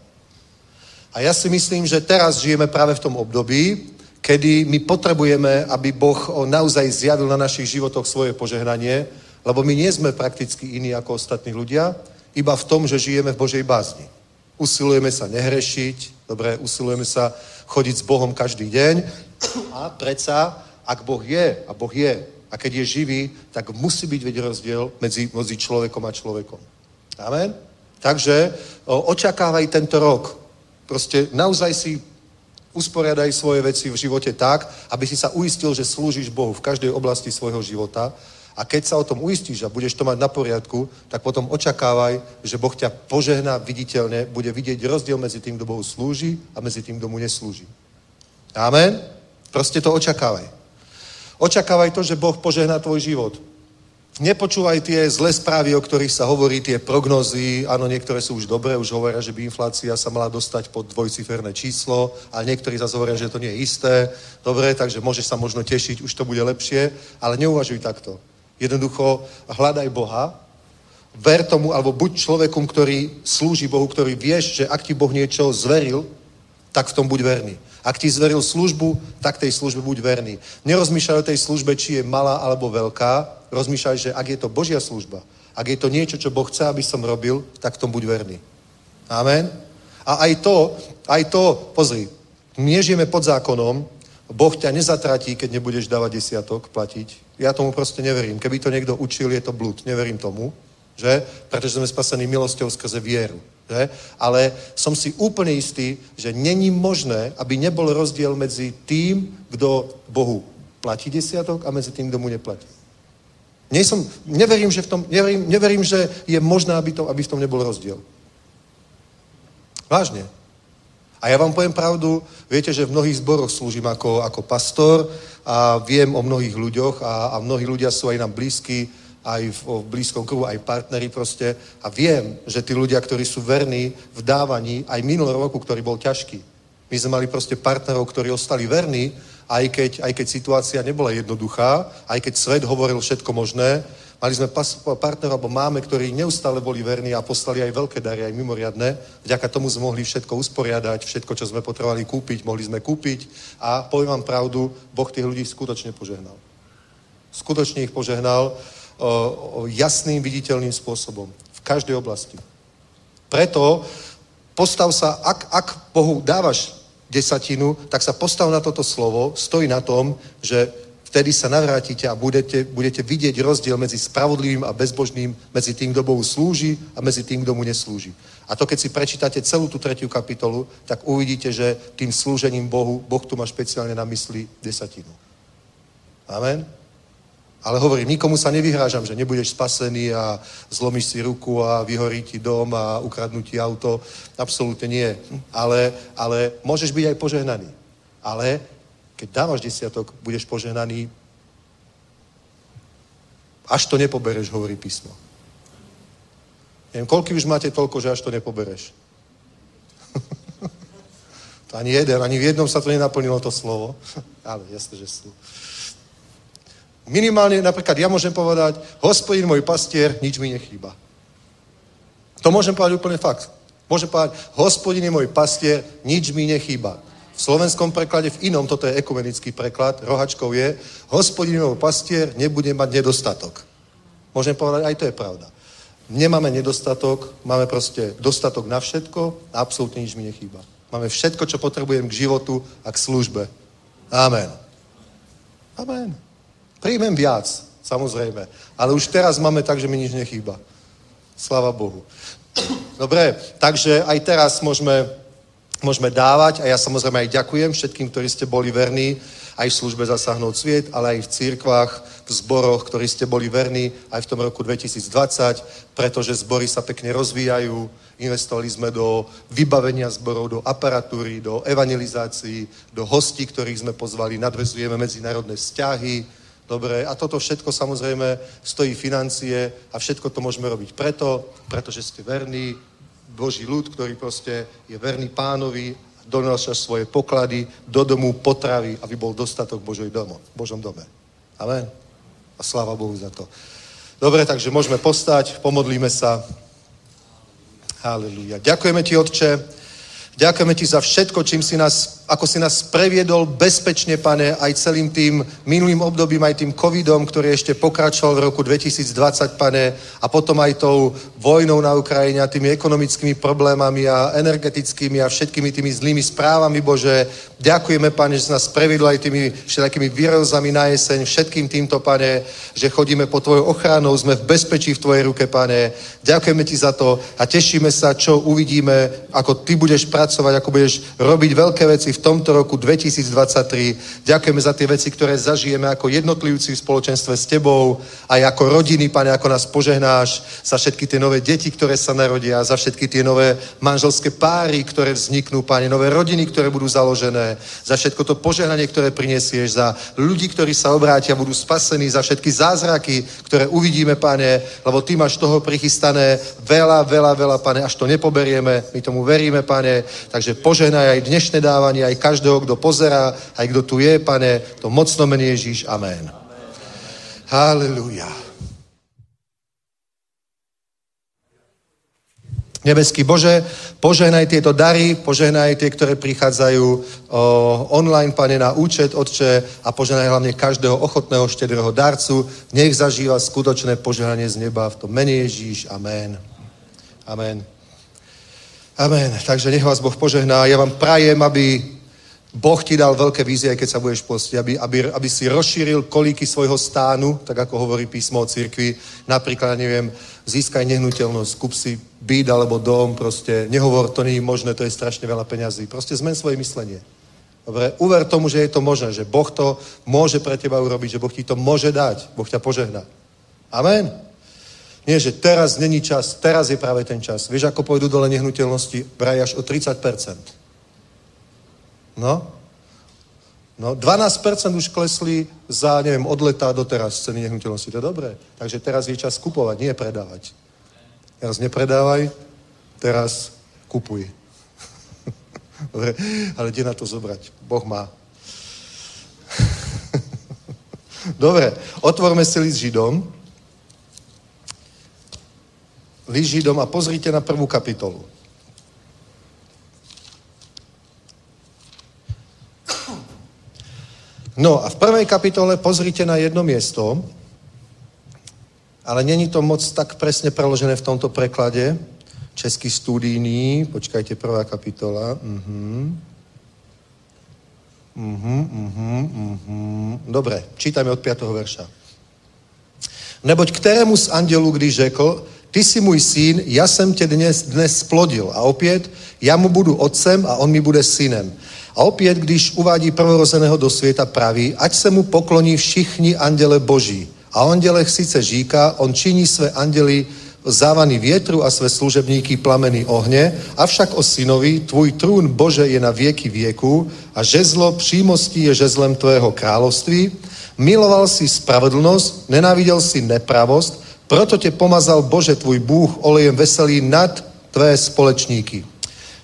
A ja si myslím, že teraz žijeme práve v tom období, kedy my potrebujeme, aby Boh naozaj zjavil na našich životoch svoje požehnanie, lebo my nie sme prakticky iní ako ostatní ľudia, iba v tom, že žijeme v Božej bázni. Usilujeme sa nehrešiť, dobre, usilujeme sa chodiť s Bohom každý deň a predsa, ak Boh je, a Boh je a keď je živý, tak musí byť veď rozdiel medzi, medzi človekom a človekom. Amen? Takže o, očakávaj tento rok. Proste naozaj si usporiadaj svoje veci v živote tak, aby si sa uistil, že slúžiš Bohu v každej oblasti svojho života. A keď sa o tom uistíš a budeš to mať na poriadku, tak potom očakávaj, že Boh ťa požehná viditeľne, bude vidieť rozdiel medzi tým, kto Bohu slúži a medzi tým, kto mu neslúži. Amen? Proste to očakávaj. Očakávaj to, že Boh požehná tvoj život. Nepočúvaj tie zlé správy, o ktorých sa hovorí, tie prognozy, áno, niektoré sú už dobré, už hovoria, že by inflácia sa mala dostať pod dvojciferné číslo, ale niektorí zase hovoria, že to nie je isté. Dobre, takže môžeš sa možno tešiť, už to bude lepšie, ale neuvažuj takto. Jednoducho hľadaj Boha, ver tomu, alebo buď človekom, ktorý slúži Bohu, ktorý vieš, že ak ti Boh niečo zveril, tak v tom buď verný. Ak ti zveril službu, tak tej službe buď verný. Nerozmýšľaj o tej službe, či je malá alebo veľká. Rozmýšľaj, že ak je to Božia služba, ak je to niečo, čo Boh chce, aby som robil, tak tom buď verný. Amen. A aj to, aj to, pozri, nežijeme pod zákonom, Boh ťa nezatratí, keď nebudeš dávať desiatok, platiť. Ja tomu proste neverím. Keby to niekto učil, je to blúd. Neverím tomu, že? Pretože sme spasení milosťou skrze vieru. Že? Ale som si úplne istý, že není možné, aby nebol rozdiel medzi tým, kto Bohu platí desiatok a medzi tým, kto mu neplatí. Nie som, neverím, že v tom, neverím, neverím, že je možné, aby, to, aby v tom nebol rozdiel. Vážne. A ja vám poviem pravdu, viete, že v mnohých zboroch slúžim ako, ako pastor a viem o mnohých ľuďoch a, a mnohí ľudia sú aj nám blízki, aj v, v blízkom kruhu, aj partneri proste. A viem, že tí ľudia, ktorí sú verní v dávaní, aj minulý roku, ktorý bol ťažký. My sme mali proste partnerov, ktorí ostali verní, aj keď, aj keď situácia nebola jednoduchá, aj keď svet hovoril všetko možné. Mali sme partnerov, alebo máme, ktorí neustále boli verní a poslali aj veľké dary, aj mimoriadne. Vďaka tomu sme mohli všetko usporiadať, všetko, čo sme potrebovali kúpiť, mohli sme kúpiť. A poviem vám pravdu, Boh tých ľudí skutočne požehnal. Skutočne ich požehnal jasným, viditeľným spôsobom. V každej oblasti. Preto postav sa, ak, ak Bohu dávaš desatinu, tak sa postav na toto slovo, stoj na tom, že vtedy sa navrátite a budete, budete vidieť rozdiel medzi spravodlivým a bezbožným, medzi tým, kto Bohu slúži a medzi tým, kto mu neslúži. A to, keď si prečítate celú tú tretiu kapitolu, tak uvidíte, že tým slúžením Bohu, Boh tu má špeciálne na mysli desatinu. Amen? Ale hovorím, nikomu sa nevyhrážam, že nebudeš spasený a zlomíš si ruku a vyhorí ti dom a ukradnú ti auto. Absolútne nie. Ale, ale môžeš byť aj požehnaný. Ale keď dávaš desiatok, budeš požehnaný, až to nepobereš, hovorí písmo. Neviem, koľko už máte toľko, že až to nepobereš. to ani jeden, ani v jednom sa to nenaplnilo to slovo. Ale jasne, že sú. Minimálne napríklad ja môžem povedať, hospodin môj pastier, nič mi nechýba. To môžem povedať úplne fakt. Môžem povedať, hospodin je môj pastier, nič mi nechýba. V slovenskom preklade, v inom, toto je ekumenický preklad, rohačkou je, hospodin je môj pastier, nebude mať nedostatok. Môžem povedať, aj to je pravda. Nemáme nedostatok, máme proste dostatok na všetko a absolútne nič mi nechýba. Máme všetko, čo potrebujem k životu a k službe. Amen. Amen. Príjmem viac, samozrejme. Ale už teraz máme tak, že mi nič nechýba. Slava Bohu. Dobre, takže aj teraz môžeme, môžeme dávať a ja samozrejme aj ďakujem všetkým, ktorí ste boli verní aj v službe Zasahnout sviet, ale aj v církvách, v zboroch, ktorí ste boli verní aj v tom roku 2020, pretože zbory sa pekne rozvíjajú, investovali sme do vybavenia zborov, do aparatúry, do evangelizácií, do hostí, ktorých sme pozvali, nadvezujeme medzinárodné vzťahy, Dobre, a toto všetko samozrejme stojí financie a všetko to môžeme robiť preto, pretože ste verní, Boží ľud, ktorý proste je verný pánovi, donáša svoje poklady do domu potravy, aby bol dostatok v domo, Božom dome. Amen. A sláva Bohu za to. Dobre, takže môžeme postať, pomodlíme sa. Halelúja. Ďakujeme ti, Otče. Ďakujeme ti za všetko, čím si nás, ako si nás previedol bezpečne, pane, aj celým tým minulým obdobím, aj tým covidom, ktorý ešte pokračoval v roku 2020, pane, a potom aj tou vojnou na Ukrajine a tými ekonomickými problémami a energetickými a všetkými tými zlými správami, Bože. Ďakujeme, pane, že si nás previedol aj tými všetkými výrozami na jeseň, všetkým týmto, pane, že chodíme po tvojou ochranou, sme v bezpečí v tvojej ruke, pane. Ďakujeme ti za to a tešíme sa, čo uvidíme, ako ty budeš pracovať ako budeš robiť veľké veci v tomto roku 2023. Ďakujeme za tie veci, ktoré zažijeme ako jednotlivci v spoločenstve s tebou, aj ako rodiny, pane, ako nás požehnáš, za všetky tie nové deti, ktoré sa narodia, za všetky tie nové manželské páry, ktoré vzniknú, pane, nové rodiny, ktoré budú založené, za všetko to požehnanie, ktoré prinesieš, za ľudí, ktorí sa obrátia, budú spasení, za všetky zázraky, ktoré uvidíme, pane, lebo ty máš toho prichystané veľa, veľa, veľa, pane, až to nepoberieme. My tomu veríme, pane, Takže požehnaj aj dnešné dávanie, aj každého, kto pozerá, aj kto tu je, pane, to mocno mene Ježíš. Amen. Halleluja. Nebeský Bože, požehnaj tieto dary, požehnaj tie, ktoré prichádzajú o, online, pane, na účet, Otče, a požehnaj hlavne každého ochotného, štedrého darcu. Nech zažíva skutočné požehnanie z neba v tom mene Ježíš. Amen. Amen. Amen. Takže nech vás Boh požehná. Ja vám prajem, aby Boh ti dal veľké vízie, keď sa budeš postiť, aby, aby, aby si rozšíril kolíky svojho stánu, tak ako hovorí písmo o cirkvi. Napríklad, neviem, získaj nehnuteľnosť, kúp si byt alebo dom, proste nehovor, to nie je možné, to je strašne veľa peňazí. Proste zmen svoje myslenie. Dobre, uver tomu, že je to možné, že Boh to môže pre teba urobiť, že Boh ti to môže dať, Boh ťa požehná. Amen. Nie, že teraz není čas, teraz je práve ten čas. Vieš, ako pôjdu dole nehnuteľnosti? Vraj až o 30%. No? No, 12% už klesli za, neviem, od leta do teraz ceny nehnuteľnosti. To je dobré. Takže teraz je čas kupovať, nie predávať. Teraz nepredávaj, teraz kupuj. Dobre, ale kde na to zobrať? Boh má. Dobre, otvorme si list Židom. Židom a pozrite na prvú kapitolu. No a v prvej kapitole pozrite na jedno miesto, ale není to moc tak presne preložené v tomto preklade. Český studijný, počkajte, prvá kapitola. Mhm. Mhm, mhm, mhm. Dobre, čítame od 5. verša. Neboť kterému z andělů, když řekl, ty si můj syn, já jsem tě dnes, dnes splodil. A opět, já mu budu otcem a on mi bude synem. A opět, když uvádí prvorozeného do světa, praví, ať se mu pokloní všichni anděle boží. A o andělech sice říká, on činí své anděly závaný větru a své služebníky plameny ohně, avšak o synovi, tvůj trůn Bože je na věky věku a žezlo přímostí je žezlem tvého království. Miloval si spravedlnost, nenáviděl si nepravost, proto tě pomazal Bože tvůj Bůh olejem veselý nad tvé společníky.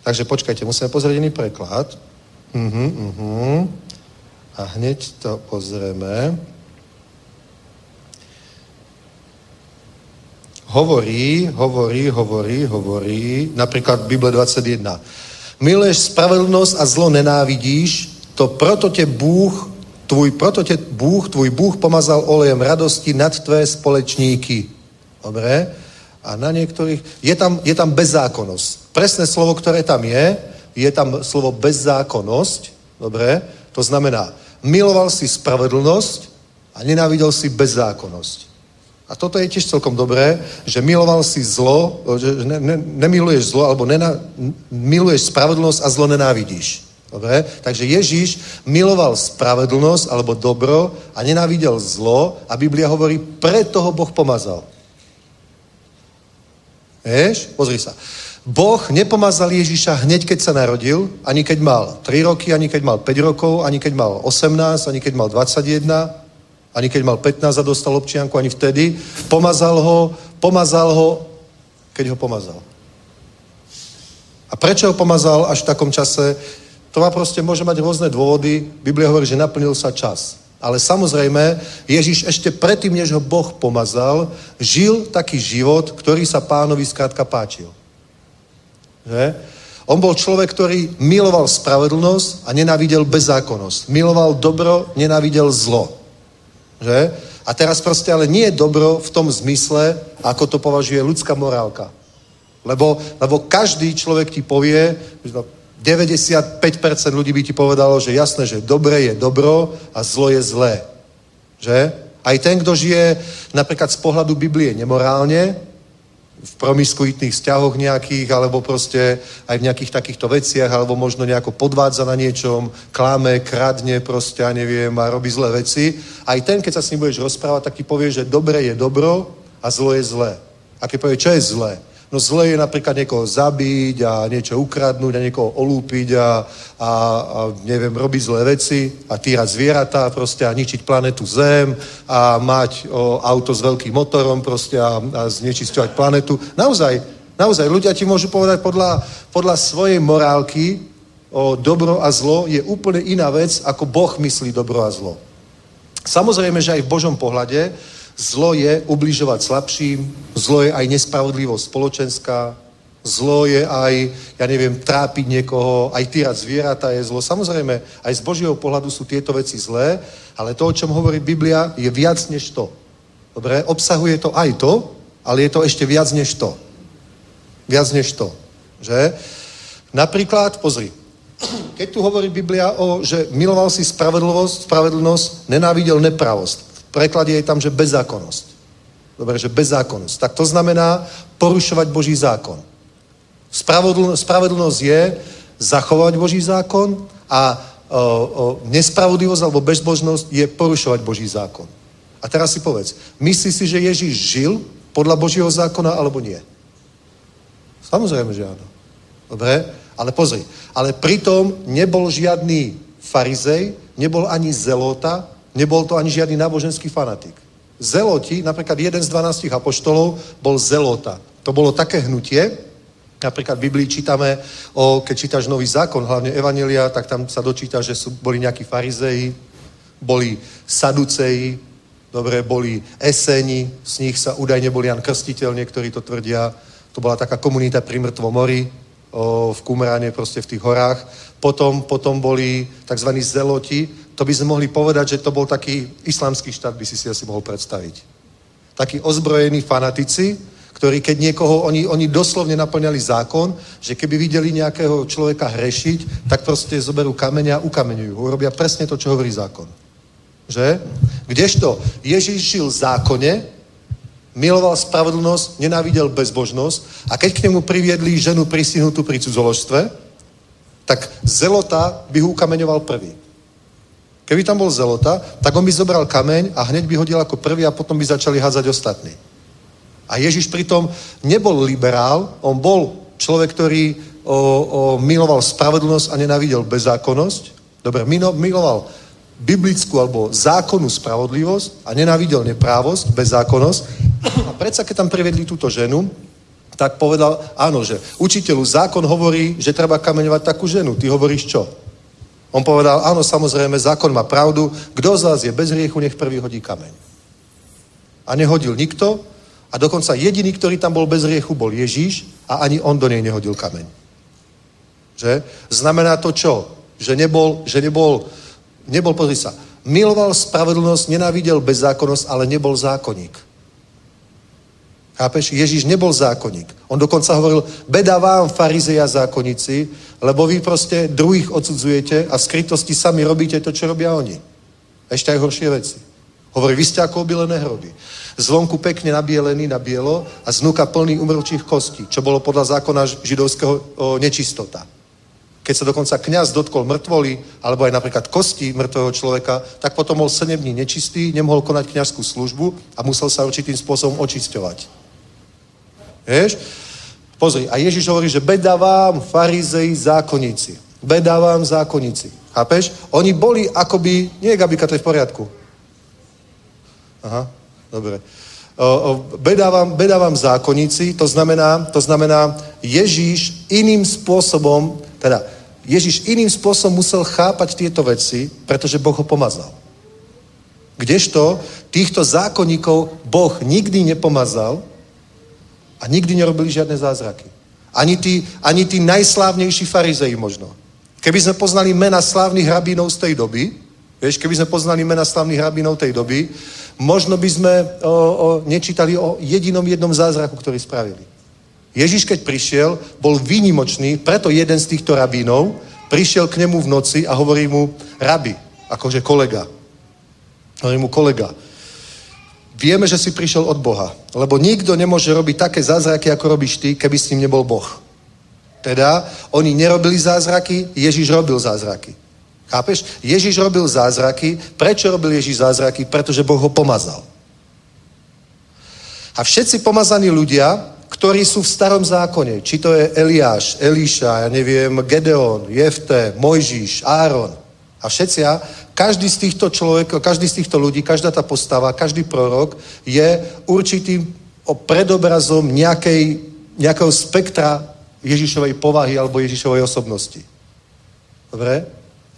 Takže počkajte, musíme pozrieť iný preklad. Mhm, mhm. A hneď to pozrieme. Hovorí, hovorí, hovorí, hovorí, napríklad Bible 21. Miluješ spravedlnosť a zlo nenávidíš, to proto tě Bůh, tvůj, proto tě Bůh, tvůj Bůh pomazal olejem radosti nad tvé společníky. Dobre? A na niektorých, je tam, je tam bezzákonnosť. Presné slovo, ktoré tam je, je tam slovo bezzákonnosť, dobre? To znamená, miloval si spravedlnosť a nenávidel si bezzákonnosť. A toto je tiež celkom dobré, že miloval si zlo, že ne, ne, nemiluješ zlo, alebo nena, miluješ spravedlnosť a zlo nenávidíš. Dobre? Takže Ježíš miloval spravedlnosť alebo dobro a nenávidel zlo a Biblia hovorí, preto ho Boh pomazal. Vieš? Pozri sa. Boh nepomazal Ježíša hneď, keď sa narodil, ani keď mal 3 roky, ani keď mal 5 rokov, ani keď mal 18, ani keď mal 21, ani keď mal 15 a dostal občianku, ani vtedy. Pomazal ho, pomazal ho, keď ho pomazal. A prečo ho pomazal až v takom čase? To má proste, môže mať rôzne dôvody. Biblia hovorí, že naplnil sa čas. Ale samozrejme, Ježiš ešte predtým, než ho Boh pomazal, žil taký život, ktorý sa pánovi skrátka páčil. Že? On bol človek, ktorý miloval spravedlnosť a nenávidel bezzákonnosť. Miloval dobro, nenávidel zlo. Že? A teraz proste ale nie je dobro v tom zmysle, ako to považuje ľudská morálka. Lebo, lebo každý človek ti povie, že 95% ľudí by ti povedalo, že jasné, že dobre je dobro a zlo je zlé. Že? Aj ten, kto žije napríklad z pohľadu Biblie nemorálne, v promiskuitných vzťahoch nejakých, alebo proste aj v nejakých takýchto veciach, alebo možno nejako podvádza na niečom, klame, kradne proste, ja neviem, a robí zlé veci. Aj ten, keď sa s ním budeš rozprávať, tak ti povie, že dobre je dobro a zlo je zlé. A keď povie, čo je zlé? No zle je napríklad niekoho zabiť a niečo ukradnúť a niekoho olúpiť a, a, a neviem, robiť zlé veci a týrať zvieratá proste a ničiť planetu Zem a mať o, auto s veľkým motorom proste a, a znečisťovať planetu. Naozaj, naozaj, ľudia ti môžu povedať podľa, podľa svojej morálky o dobro a zlo je úplne iná vec, ako Boh myslí dobro a zlo. Samozrejme, že aj v Božom pohľade Zlo je ubližovať slabším, zlo je aj nespravodlivosť spoločenská, zlo je aj, ja neviem, trápiť niekoho, aj týrať zvieratá je zlo. Samozrejme, aj z Božieho pohľadu sú tieto veci zlé, ale to, o čom hovorí Biblia, je viac než to. Dobre? Obsahuje to aj to, ale je to ešte viac než to. Viac než to. Že? Napríklad, pozri, keď tu hovorí Biblia o, že miloval si spravedlnosť, spravedlnosť, nenávidel nepravost preklade je tam, že bezzákonnosť. Dobre, že bezzákonnosť. Tak to znamená porušovať Boží zákon. Spravedlnosť je zachovať Boží zákon a o, o, nespravodlivosť alebo bezbožnosť je porušovať Boží zákon. A teraz si povedz, myslíš si, že Ježíš žil podľa Božího zákona alebo nie? Samozrejme, že áno. Dobre? Ale pozri, ale pritom nebol žiadny farizej, nebol ani zelota, Nebol to ani žiadny náboženský fanatik. Zeloti, napríklad jeden z 12 apoštolov bol zelota. To bolo také hnutie, napríklad v Biblii čítame, o, keď čítaš nový zákon, hlavne Evanelia, tak tam sa dočíta, že sú, boli nejakí farizeji, boli saduceji, dobre, boli eseni, z nich sa údajne bol Jan Krstiteľ, niektorí to tvrdia. To bola taká komunita pri mŕtvom mori, o, v Kumráne, proste v tých horách. Potom, potom boli tzv. zeloti, to by sme mohli povedať, že to bol taký islamský štát, by si si asi mohol predstaviť. Takí ozbrojení fanatici, ktorí keď niekoho, oni, oni doslovne naplňali zákon, že keby videli nejakého človeka hrešiť, tak proste zoberú kameň a ukameňujú. Urobia presne to, čo hovorí zákon. Že? Kdežto Ježíš žil v zákone, miloval spravodlnosť, nenávidel bezbožnosť a keď k nemu priviedli ženu prisihnutú pri cudzoložstve, tak zelota by ho ukameňoval prvý. Keby tam bol zelota, tak on by zobral kameň a hneď by hodil ako prvý a potom by začali hádzať ostatní. A Ježiš pritom nebol liberál, on bol človek, ktorý o, o, miloval spravedlnosť a nenávidel bezzákonnosť. Dobre, miloval biblickú alebo zákonnú spravodlivosť a nenávidel neprávosť, bezzákonnosť. A predsa, keď tam privedli túto ženu, tak povedal, áno, že učiteľu zákon hovorí, že treba kameňovať takú ženu. Ty hovoríš čo? On povedal, áno, samozrejme, zákon má pravdu. Kto z vás je bez hriechu, nech prvý hodí kameň. A nehodil nikto. A dokonca jediný, ktorý tam bol bez hriechu, bol Ježíš a ani on do nej nehodil kameň. Že? Znamená to čo? Že nebol, že nebol, nebol, pozri sa, miloval spravedlnosť, nenávidel bezzákonnosť, ale nebol zákonník. Chápeš? Ježíš nebol zákonník. On dokonca hovoril, beda vám, farizeji a zákonníci, lebo vy proste druhých odsudzujete a v skrytosti sami robíte to, čo robia oni. Ešte aj horšie veci. Hovorí, vy ste ako obilené hroby. Zvonku pekne nabielený na bielo a znuka plný umrčích kostí, čo bolo podľa zákona židovského o, nečistota. Keď sa dokonca kňaz dotkol mŕtvoly, alebo aj napríklad kosti mŕtvého človeka, tak potom bol 7 dní nečistý, nemohol konať kňazskú službu a musel sa určitým spôsobom očisťovať. Vieš? Pozri, a Ježiš hovorí, že beda vám, farizeji, zákonníci. Beda vám, zákonníci. Chápeš? Oni boli akoby, nie Gabika, to je v poriadku. Aha, dobre. Beda, vám, beda vám zákonníci, to znamená, to znamená, Ježíš iným spôsobom, teda Ježíš iným spôsobom musel chápať tieto veci, pretože Boh ho pomazal. Kdežto týchto zákonníkov Boh nikdy nepomazal, a nikdy nerobili žiadne zázraky. Ani tí, ani tí najslávnejší farizeji možno. Keby sme poznali mena slávnych rabínov z tej doby, vieš, keby sme poznali mena slávnych rabínov tej doby, možno by sme o, o, nečítali o jedinom jednom zázraku, ktorý spravili. Ježiš, keď prišiel, bol výnimočný, preto jeden z týchto rabínov prišiel k nemu v noci a hovorí mu, rabi, akože kolega. Hovorí mu kolega, Vieme, že si prišiel od Boha, lebo nikto nemôže robiť také zázraky, ako robíš ty, keby s ním nebol Boh. Teda, oni nerobili zázraky, Ježiš robil zázraky. Chápeš? Ježiš robil zázraky. Prečo robil Ježiš zázraky? Pretože Boh ho pomazal. A všetci pomazaní ľudia, ktorí sú v starom zákone, či to je Eliáš, Elíša, ja neviem, Gedeon, Jefte, Mojžiš, Áron, a všetci, každý z týchto človek, každý z týchto ľudí, každá tá postava, každý prorok je určitým predobrazom nejakej, nejakého spektra Ježišovej povahy alebo Ježišovej osobnosti. Dobre?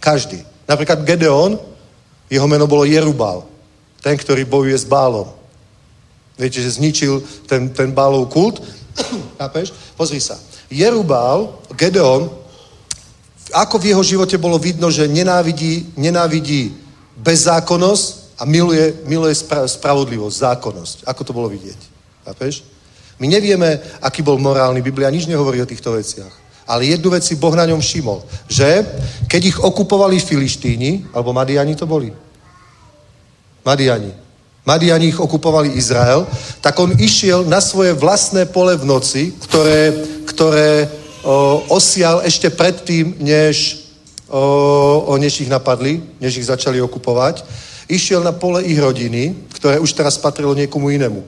Každý. Napríklad Gedeon, jeho meno bolo Jerubal. Ten, ktorý bojuje s Bálom. Viete, že zničil ten, ten Bálov kult. Chápeš? Pozri sa. Jerubal, Gedeon, ako v jeho živote bolo vidno, že nenávidí, nenávidí bezzákonnosť a miluje, miluje spra- spravodlivosť, zákonnosť. Ako to bolo vidieť? Chápeš? My nevieme, aký bol morálny. Biblia nič nehovorí o týchto veciach. Ale jednu vec si Boh na ňom všimol. Že keď ich okupovali Filištíni, alebo Madiani to boli. Madiani. Madiani ich okupovali Izrael, tak on išiel na svoje vlastné pole v noci, ktoré, ktoré osial ešte predtým, než, o, než ich napadli, než ich začali okupovať. Išiel na pole ich rodiny, ktoré už teraz patrilo niekomu inému.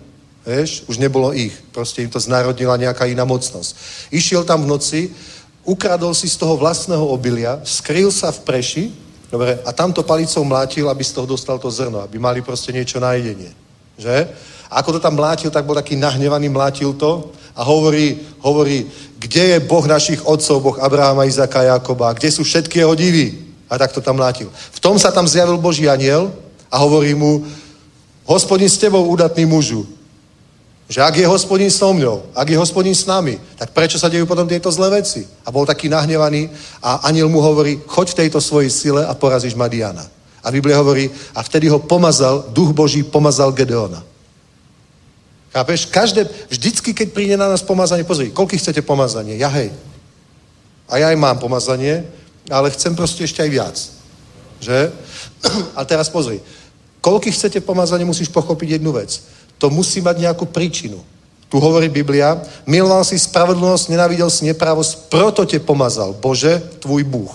Vieš, už nebolo ich. Proste im to znárodnila nejaká iná mocnosť. Išiel tam v noci, ukradol si z toho vlastného obilia, skryl sa v preši, dobre, a tamto palicou mlátil, aby z toho dostal to zrno, aby mali proste niečo na jedenie. Že? A ako to tam mlátil, tak bol taký nahnevaný, mlátil to a hovorí, hovorí, kde je Boh našich otcov, Boh Abrahama, Izaka, Jakoba, kde sú všetky jeho divy. A tak to tam mlátil. V tom sa tam zjavil Boží aniel a hovorí mu, hospodin s tebou, údatný mužu. Že ak je hospodin so mňou, ak je hospodin s nami, tak prečo sa dejú potom tieto zlé veci? A bol taký nahnevaný a aniel mu hovorí, choď v tejto svojej sile a porazíš Madiana. A Biblia hovorí, a vtedy ho pomazal, duch Boží pomazal Gedeona. Chápeš? Každé, vždycky, keď príde na nás pomazanie, pozri, koľko chcete pomazanie? Ja hej. A ja aj mám pomazanie, ale chcem proste ešte aj viac. Že? A teraz pozri, koľko chcete pomazanie, musíš pochopiť jednu vec. To musí mať nejakú príčinu. Tu hovorí Biblia, miloval si spravodlnosť, nenávidel si neprávosť, proto te pomazal, Bože, tvůj Bůh.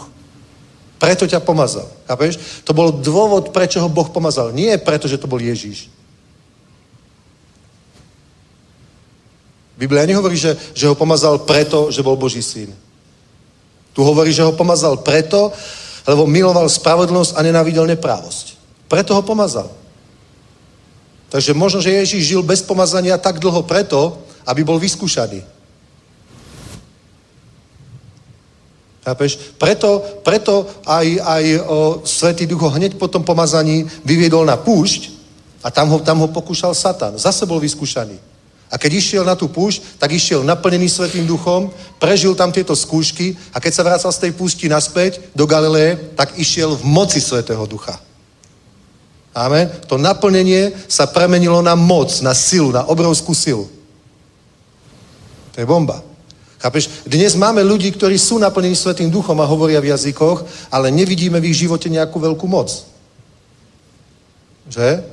Preto ťa pomazal. Chápeš? To bol dôvod, prečo ho Boh pomazal. Nie preto, že to bol Ježíš. Biblia nehovorí, že, že ho pomazal preto, že bol Boží syn. Tu hovorí, že ho pomazal preto, lebo miloval spravodlnosť a nenávidel neprávosť. Preto ho pomazal. Takže možno, že Ježíš žil bez pomazania tak dlho preto, aby bol vyskúšaný. Chápeš? Preto, preto aj, aj o, Svetý Duch ho hneď po tom pomazaní vyviedol na púšť a tam ho, tam ho pokúšal Satan. Zase bol vyskúšaný. A keď išiel na tú púšť, tak išiel naplnený Svetým duchom, prežil tam tieto skúšky a keď sa vracal z tej púšti naspäť do Galileje, tak išiel v moci Svetého ducha. Amen. To naplnenie sa premenilo na moc, na silu, na obrovskú silu. To je bomba. Chápeš? Dnes máme ľudí, ktorí sú naplnení Svetým duchom a hovoria v jazykoch, ale nevidíme v ich živote nejakú veľkú moc. Že?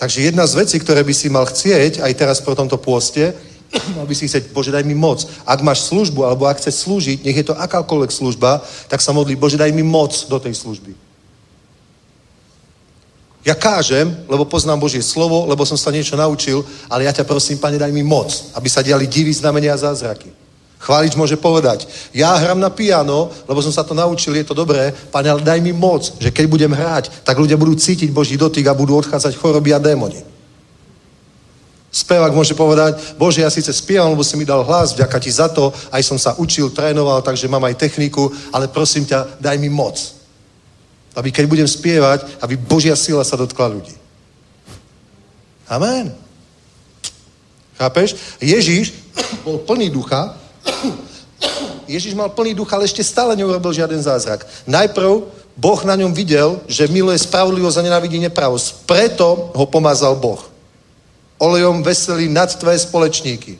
Takže jedna z vecí, ktoré by si mal chcieť, aj teraz po tomto pôste, mal by si chcieť, Bože, daj mi moc. Ak máš službu, alebo ak chceš slúžiť, nech je to akákoľvek služba, tak sa modlí, Bože, daj mi moc do tej služby. Ja kážem, lebo poznám Božie slovo, lebo som sa niečo naučil, ale ja ťa prosím, Pane, daj mi moc, aby sa diali divy, znamenia a zázraky. Chválič môže povedať, ja hram na piano, lebo som sa to naučil, je to dobré, pane, ale daj mi moc, že keď budem hrať, tak ľudia budú cítiť Boží dotyk a budú odchádzať choroby a démoni. Spevák môže povedať, Bože, ja síce spievam, lebo si mi dal hlas, vďaka ti za to, aj som sa učil, trénoval, takže mám aj techniku, ale prosím ťa, daj mi moc. Aby keď budem spievať, aby Božia sila sa dotkla ľudí. Amen. Chápeš? Ježíš bol plný ducha, Ježiš mal plný duch, ale ešte stále neurobil žiaden zázrak. Najprv Boh na ňom videl, že miluje spravodlivosť a nenávidí nepravosť. Preto ho pomazal Boh. Olejom veselý nad tvoje společníky.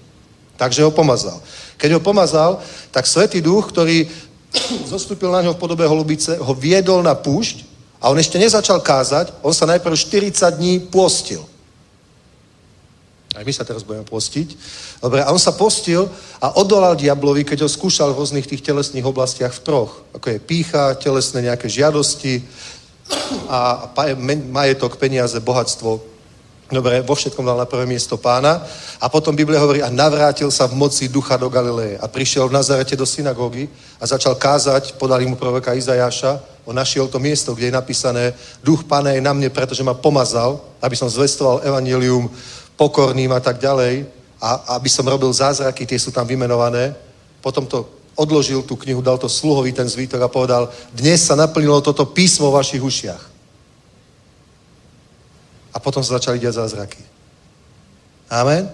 Takže ho pomazal. Keď ho pomazal, tak Svetý duch, ktorý zostúpil na ňo v podobe holubice, ho viedol na púšť a on ešte nezačal kázať, on sa najprv 40 dní postil. Aj my sa teraz budeme postiť. Dobre, a on sa postil a odolal diablovi, keď ho skúšal v rôznych tých telesných oblastiach v troch. Ako je pícha, telesné nejaké žiadosti a majetok, peniaze, bohatstvo. Dobre, vo všetkom dal na prvé miesto pána. A potom Biblia hovorí, a navrátil sa v moci ducha do Galileje. A prišiel v Nazarete do synagógy a začal kázať, podali mu proroka Izajáša. On našiel to miesto, kde je napísané, duch pána je na mne, pretože ma pomazal, aby som zvestoval evanilium pokorným a tak ďalej, a aby som robil zázraky, tie sú tam vymenované. Potom to odložil tú knihu, dal to sluhovi ten zvítok a povedal, dnes sa naplnilo toto písmo v vašich ušiach. A potom sa začali diať zázraky. Amen.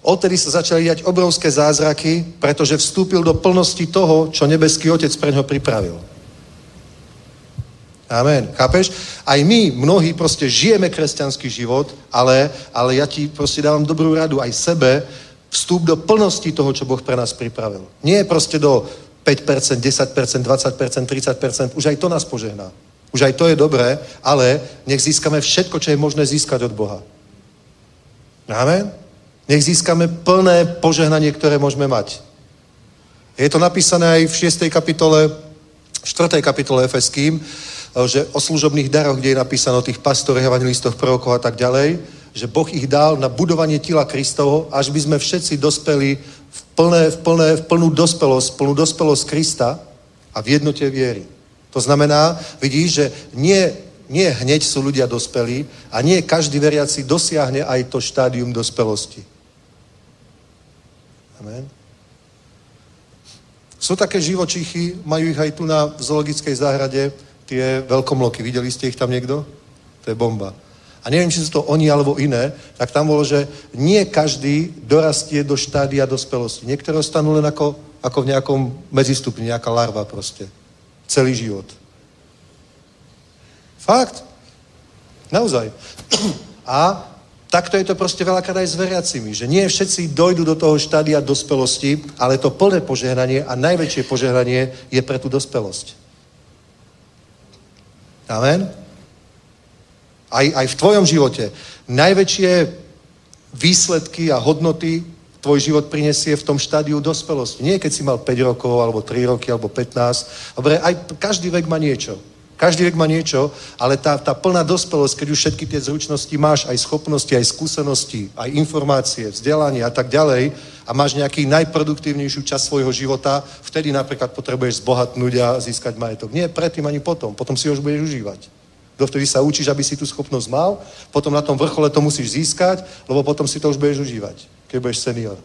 Odtedy sa začali diať obrovské zázraky, pretože vstúpil do plnosti toho, čo nebeský Otec pre ňo pripravil. Amen. Chápeš? Aj my, mnohí proste žijeme kresťanský život, ale, ale ja ti proste dávam dobrú radu aj sebe, vstup do plnosti toho, čo Boh pre nás pripravil. Nie proste do 5%, 10%, 20%, 30%, už aj to nás požehná. Už aj to je dobré, ale nech získame všetko, čo je možné získať od Boha. Amen? Nech získame plné požehnanie, ktoré môžeme mať. Je to napísané aj v 6. kapitole, 4. kapitole Efeským, že o služobných daroch, kde je napísané o tých pastoroch, evangelistoch, prorokov a tak ďalej, že Boh ich dal na budovanie tela Kristovho, až by sme všetci dospeli v, plné, v, plné, v plnú dospelosť, v plnú dospelosť Krista a v jednote viery. To znamená, vidíš, že nie, nie hneď sú ľudia dospelí a nie každý veriaci dosiahne aj to štádium dospelosti. Amen. Sú také živočichy, majú ich aj tu na zoologickej záhrade, tie veľkomloky. Videli ste ich tam niekto? To je bomba. A neviem, či sú to oni alebo iné, tak tam bolo, že nie každý dorastie do štádia dospelosti. Niektoré ostanú len ako, ako v nejakom medzistupni, nejaká larva proste. Celý život. Fakt. Naozaj. A Takto je to proste veľakrát aj s veriacimi, že nie všetci dojdu do toho štádia dospelosti, ale to plné požehnanie a najväčšie požehnanie je pre tú dospelosť. Amen? Aj, aj v tvojom živote. Najväčšie výsledky a hodnoty tvoj život prinesie v tom štádiu dospelosti. Nie keď si mal 5 rokov, alebo 3 roky, alebo 15. Dobre, aj každý vek má niečo. Každý vek má niečo, ale tá, tá plná dospelosť, keď už všetky tie zručnosti máš, aj schopnosti, aj skúsenosti, aj informácie, vzdelanie a tak ďalej, a máš nejaký najproduktívnejšiu časť svojho života, vtedy napríklad potrebuješ zbohatnúť a získať majetok. Nie predtým ani potom. Potom si ho už budeš užívať. Dovtedy sa učíš, aby si tú schopnosť mal, potom na tom vrchole to musíš získať, lebo potom si to už budeš užívať, keď budeš senior.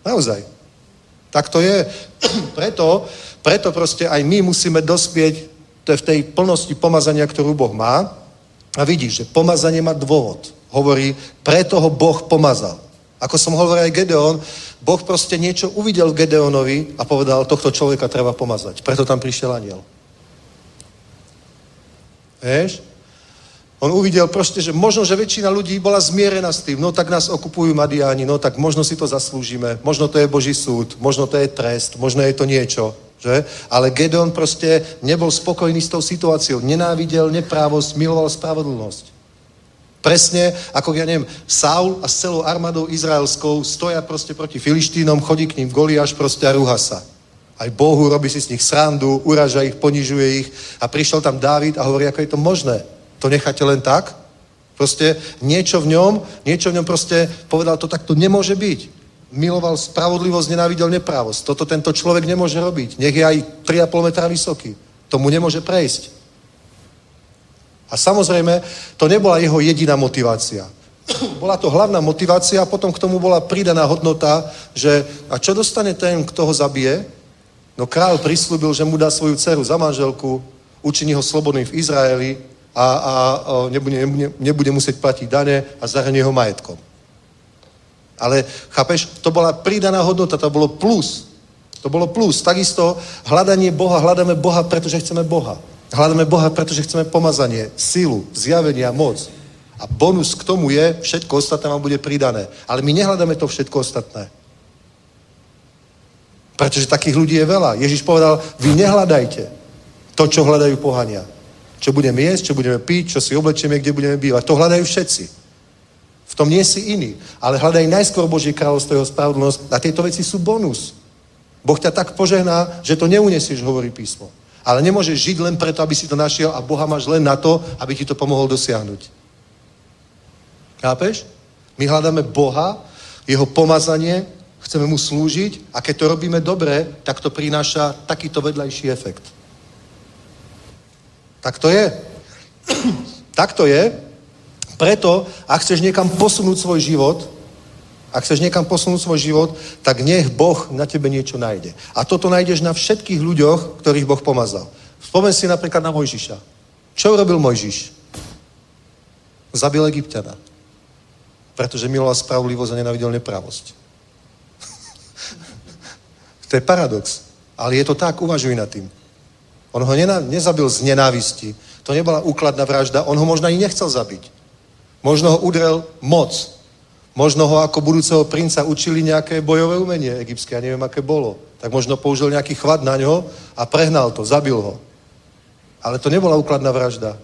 Naozaj. Tak to je. preto, preto proste aj my musíme dospieť to je v tej plnosti pomazania, ktorú Boh má. A vidíš, že pomazanie má dôvod. Hovorí, preto ho Boh pomazal. Ako som hovoril aj Gedeon, Boh proste niečo uvidel v Gedeonovi a povedal, tohto človeka treba pomazať. Preto tam prišiel aniel. Vieš? On uvidel proste, že možno, že väčšina ľudí bola zmierená s tým, no tak nás okupujú Madiáni, no tak možno si to zaslúžime, možno to je Boží súd, možno to je trest, možno je to niečo, že? Ale Gedeon proste nebol spokojný s tou situáciou, nenávidel neprávosť, miloval spravodlnosť. Presne ako, ja neviem, Saul a s celou armádou izraelskou stoja proste proti Filištínom, chodí k ním Goliáš proste a rúha sa. Aj Bohu robí si z nich srandu, uraža ich, ponižuje ich. A prišiel tam Dávid a hovorí, ako je to možné. To necháte len tak? Proste niečo v ňom, niečo v ňom proste povedal, to takto nemôže byť. Miloval spravodlivosť, nenávidel neprávosť. Toto tento človek nemôže robiť. Nech je aj 3,5 metra vysoký. Tomu nemôže prejsť. A samozrejme, to nebola jeho jediná motivácia. bola to hlavná motivácia a potom k tomu bola pridaná hodnota, že a čo dostane ten, kto ho zabije? No král prislúbil, že mu dá svoju dceru za manželku, učiní ho slobodným v Izraeli a, a, a nebude, nebude, nebude musieť platiť dane a zahrnie ho majetkom. Ale chápeš, to bola pridaná hodnota, to bolo plus. To bolo plus. Takisto hľadanie Boha, hľadáme Boha, pretože chceme Boha. Hľadáme Boha, pretože chceme pomazanie, silu, zjavenia, moc. A bonus k tomu je, všetko ostatné vám bude pridané. Ale my nehľadáme to všetko ostatné. Pretože takých ľudí je veľa. Ježiš povedal, vy nehľadajte to, čo hľadajú pohania. Čo budeme jesť, čo budeme piť, čo si oblečieme, kde budeme bývať. To hľadajú všetci. Tom nie si iný. Ale hľadaj najskôr Božie kráľovstvo jeho spravodlnosť a tieto veci sú bonus. Boh ťa tak požehná, že to neunesieš, hovorí písmo. Ale nemôžeš žiť len preto, aby si to našiel a Boha máš len na to, aby ti to pomohol dosiahnuť. Chápeš? My hľadáme Boha, jeho pomazanie, chceme mu slúžiť a keď to robíme dobre, tak to prináša takýto vedľajší efekt. Tak to je. tak to je. Preto, ak chceš niekam posunúť svoj život, ak chceš niekam posunúť svoj život, tak nech Boh na tebe niečo nájde. A toto nájdeš na všetkých ľuďoch, ktorých Boh pomazal. Spomen si napríklad na Mojžiša. Čo urobil Mojžiš? Zabil Egyptiana. Pretože miloval spravodlivosť a nenavidel nepravosť. to je paradox. Ale je to tak, uvažuj nad tým. On ho nezabil z nenávisti. To nebola úkladná vražda. On ho možno ani nechcel zabiť. Možno ho udrel moc. Možno ho ako budúceho princa učili nejaké bojové umenie egyptské, ja neviem, aké bolo. Tak možno použil nejaký chvad na ňo a prehnal to, zabil ho. Ale to nebola úkladná vražda.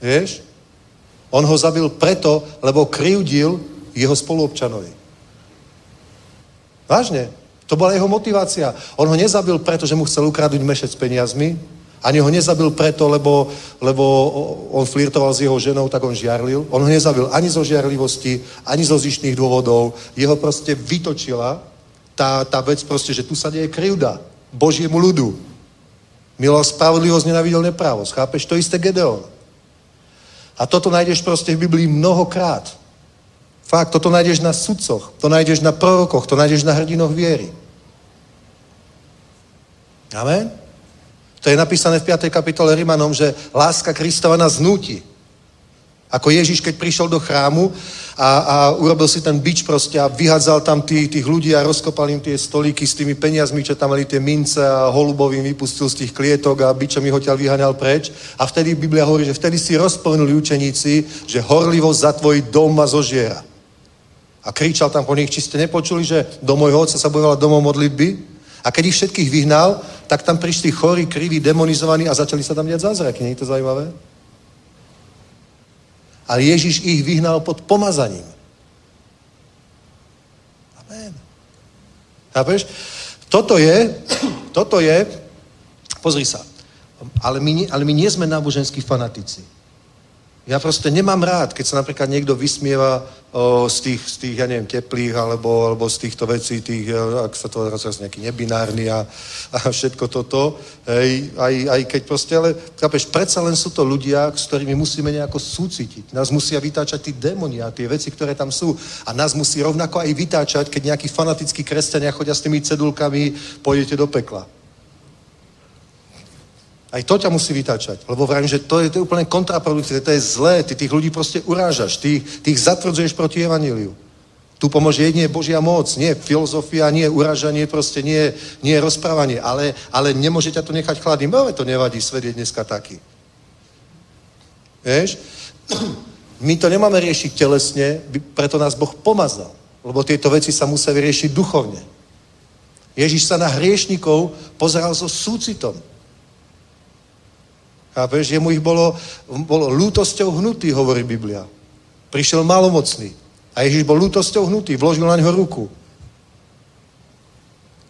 Vieš? On ho zabil preto, lebo kryudil jeho spoluobčanovi. Vážne. To bola jeho motivácia. On ho nezabil preto, že mu chcel ukradnúť mešec s peniazmi, ani ho nezabil preto, lebo, lebo on flirtoval s jeho ženou, tak on žiarlil. On ho nezabil ani zo žiarlivosti, ani zo zištných dôvodov. Jeho proste vytočila tá, tá vec proste, že tu sa deje krivda Božiemu ľudu. Miloval spravodlivosť, nenavidel neprávosť. Chápeš? To isté Gedeon. A toto nájdeš proste v Biblii mnohokrát. Fakt, toto nájdeš na sudcoch, to nájdeš na prorokoch, to nájdeš na hrdinoch viery. Amen? To je napísané v 5. kapitole Rimanom, že láska Kristova nás znúti. Ako Ježiš, keď prišiel do chrámu a, a urobil si ten bič proste a vyhádzal tam tých, tých ľudí a rozkopal im tie stolíky s tými peniazmi, čo tam mali tie mince a holubovým vypustil z tých klietok a bičom ich odtiaľ vyháňal preč. A vtedy Biblia hovorí, že vtedy si rozplnuli učeníci, že horlivosť za tvoj dom ma zožiera. A kričal tam po nich, či ste nepočuli, že do môjho otca sa bojovala domov modlitby? A keď ich všetkých vyhnal, tak tam prišli chorí, kriví, demonizovaní a začali sa tam diať zázraky. Nie je to zaujímavé? Ale Ježiš ich vyhnal pod pomazaním. Amen. Chápeš? Toto je, toto je, pozri sa, ale my, ale my nie sme náboženskí fanatici. Ja proste nemám rád, keď sa napríklad niekto vysmieva o, z, tých, z tých, ja neviem, teplých, alebo, alebo z týchto vecí, tých, ak sa to teraz nejaký nebinárny a, a všetko toto, hej, aj, aj keď proste, ale chápeš, predsa len sú to ľudia, s ktorými musíme nejako súcitiť. Nás musia vytáčať tí démoni a tie veci, ktoré tam sú. A nás musí rovnako aj vytáčať, keď nejakí fanatickí kresťania chodia s tými cedulkami, pôjdete do pekla. Aj to ťa musí vytáčať. Lebo vravím, že to je, to je úplne kontraproduktívne, to je zlé. Ty tých ľudí proste urážaš, ty, ty ich zatvrdzuješ proti evaníliu. Tu pomôže jedine Božia moc, nie filozofia, nie uražanie, proste nie, nie rozprávanie, ale, ale nemôže ťa to nechať chladným. Ale to nevadí, svet je dneska taký. Vieš? My to nemáme riešiť telesne, preto nás Boh pomazal. Lebo tieto veci sa musia vyriešiť duchovne. Ježiš sa na hriešnikov pozeral so súcitom. Chápeš? Jemu ich bolo, bolo lútosťou hnutý, hovorí Biblia. Prišiel malomocný. A Ježiš bol lútosťou hnutý, vložil na ňo ruku.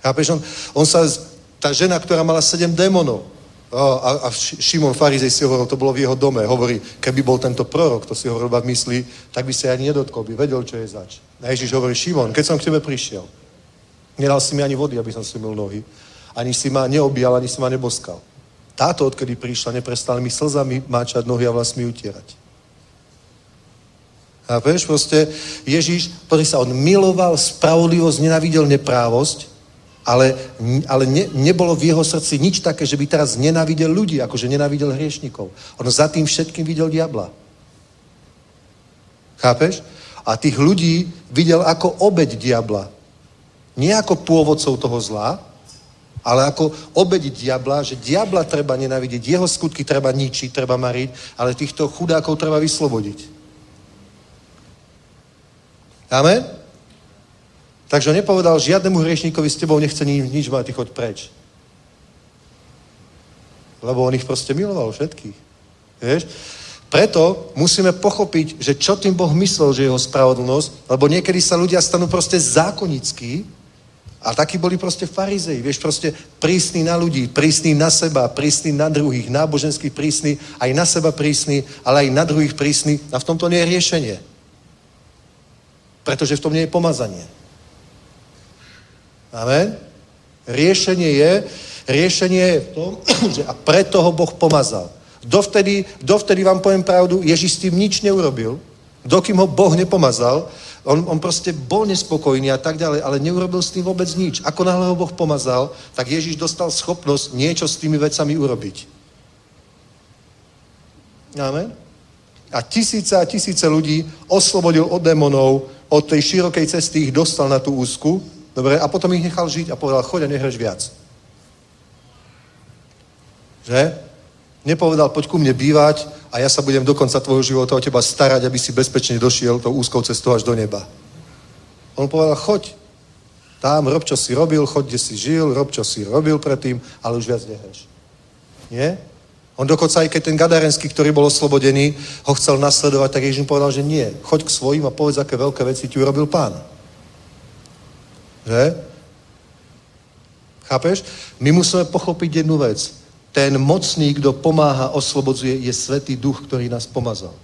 Chápeš? On, on sa, tá žena, ktorá mala sedem démonov, a, a Šimon Farizej si hovoril, to bolo v jeho dome, hovorí, keby bol tento prorok, to si hovoril v mysli, tak by sa ani nedotkol, by vedel, čo je zač. A Ježiš hovorí, Šimon, keď som k tebe prišiel, nedal si mi ani vody, aby som si mil nohy, ani si ma neobíjal, ani si ma neboskal. Táto, odkedy prišla, neprestala mi slzami máčať nohy a vlastmi utierať. A vieš, proste Ježíš, ktorý sa on miloval spravodlivosť, nenavidel neprávosť, ale, ale ne, nebolo v jeho srdci nič také, že by teraz nenávidel ľudí, akože nenávidel hriešnikov. On za tým všetkým videl diabla. Chápeš? A tých ľudí videl ako obeď diabla. Nie ako pôvodcov toho zla, ale ako obediť diabla, že diabla treba nenávidieť, jeho skutky treba ničiť, treba mariť, ale týchto chudákov treba vyslobodiť. Amen? Takže on nepovedal žiadnemu hriešníkovi s tebou nechce nič, nič mať, ty choď preč. Lebo on ich proste miloval všetkých. Vieš? Preto musíme pochopiť, že čo tým Boh myslel, že jeho spravodlnosť, lebo niekedy sa ľudia stanú proste zákonickí, a takí boli proste farizei, vieš, proste prísni na ľudí, prísni na seba, prísni na druhých, náboženský prísni, aj na seba prísni, ale aj na druhých prísni. A v tomto nie je riešenie. Pretože v tom nie je pomazanie. Amen? Riešenie je, riešenie je v tom, že a preto ho Boh pomazal. Dovtedy, dovtedy vám poviem pravdu, Ježiš s tým nič neurobil, dokým ho Boh nepomazal, on, on proste bol nespokojný a tak ďalej, ale neurobil s tým vôbec nič. Ako náhle ho Boh pomazal, tak Ježiš dostal schopnosť niečo s tými vecami urobiť. Amen. A tisíce a tisíce ľudí oslobodil od démonov, od tej širokej cesty ich dostal na tú úzku, dobre, a potom ich nechal žiť a povedal, choď a nehreš viac. Že? Nepovedal, poď ku mne bývať a ja sa budem do konca tvojho života o teba starať, aby si bezpečne došiel tou úzkou cestou až do neba. On povedal, choď. Tam, rob, čo si robil, choď, kde si žil, rob, čo si robil predtým, ale už viac nehreš. Nie? On dokonca aj keď ten Gadarenský, ktorý bol oslobodený, ho chcel nasledovať, tak Ježiš mu povedal, že nie. Choď k svojim a povedz, aké veľké veci ti urobil pán. Že? Chápeš? My musíme pochopiť jednu vec ten mocný, kto pomáha, oslobodzuje, je Svetý Duch, ktorý nás pomazal.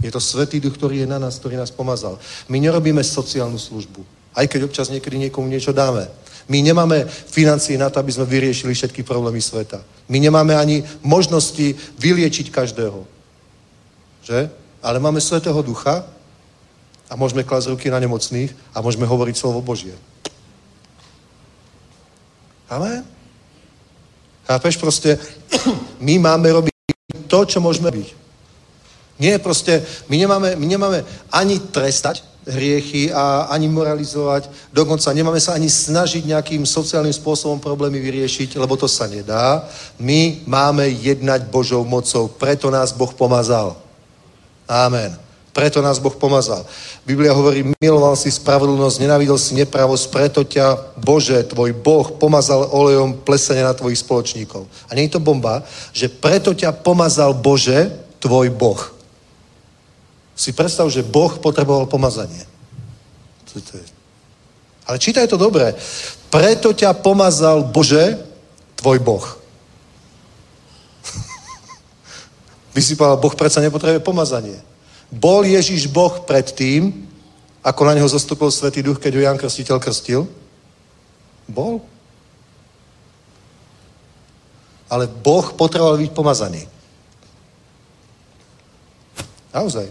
Je to Svetý Duch, ktorý je na nás, ktorý nás pomazal. My nerobíme sociálnu službu. Aj keď občas niekedy niekomu niečo dáme. My nemáme financie na to, aby sme vyriešili všetky problémy sveta. My nemáme ani možnosti vyliečiť každého. Že? Ale máme Svetého Ducha a môžeme klásť ruky na nemocných a môžeme hovoriť slovo Božie. Amen? Chápeš? Proste my máme robiť to, čo môžeme byť. Nie, proste, my nemáme, my nemáme ani trestať hriechy a ani moralizovať, dokonca nemáme sa ani snažiť nejakým sociálnym spôsobom problémy vyriešiť, lebo to sa nedá. My máme jednať Božou mocou, preto nás Boh pomazal. Amen. Preto nás Boh pomazal. Biblia hovorí, miloval si spravodlnosť, nenávidel si nepravosť, preto ťa Bože, tvoj Boh, pomazal olejom plesenia na tvojich spoločníkov. A nie je to bomba, že preto ťa pomazal Bože, tvoj Boh. Si predstav, že Boh potreboval pomazanie. Ale čítaj to dobre. Preto ťa pomazal Bože, tvoj Boh. By si povedal, Boh predsa nepotrebuje pomazanie. Bol Ježiš Boh pred tým, ako na neho zastúpil Svetý Duch, keď ho Jan Krstiteľ krstil? Bol. Ale Boh potreboval byť pomazaný. Naozaj.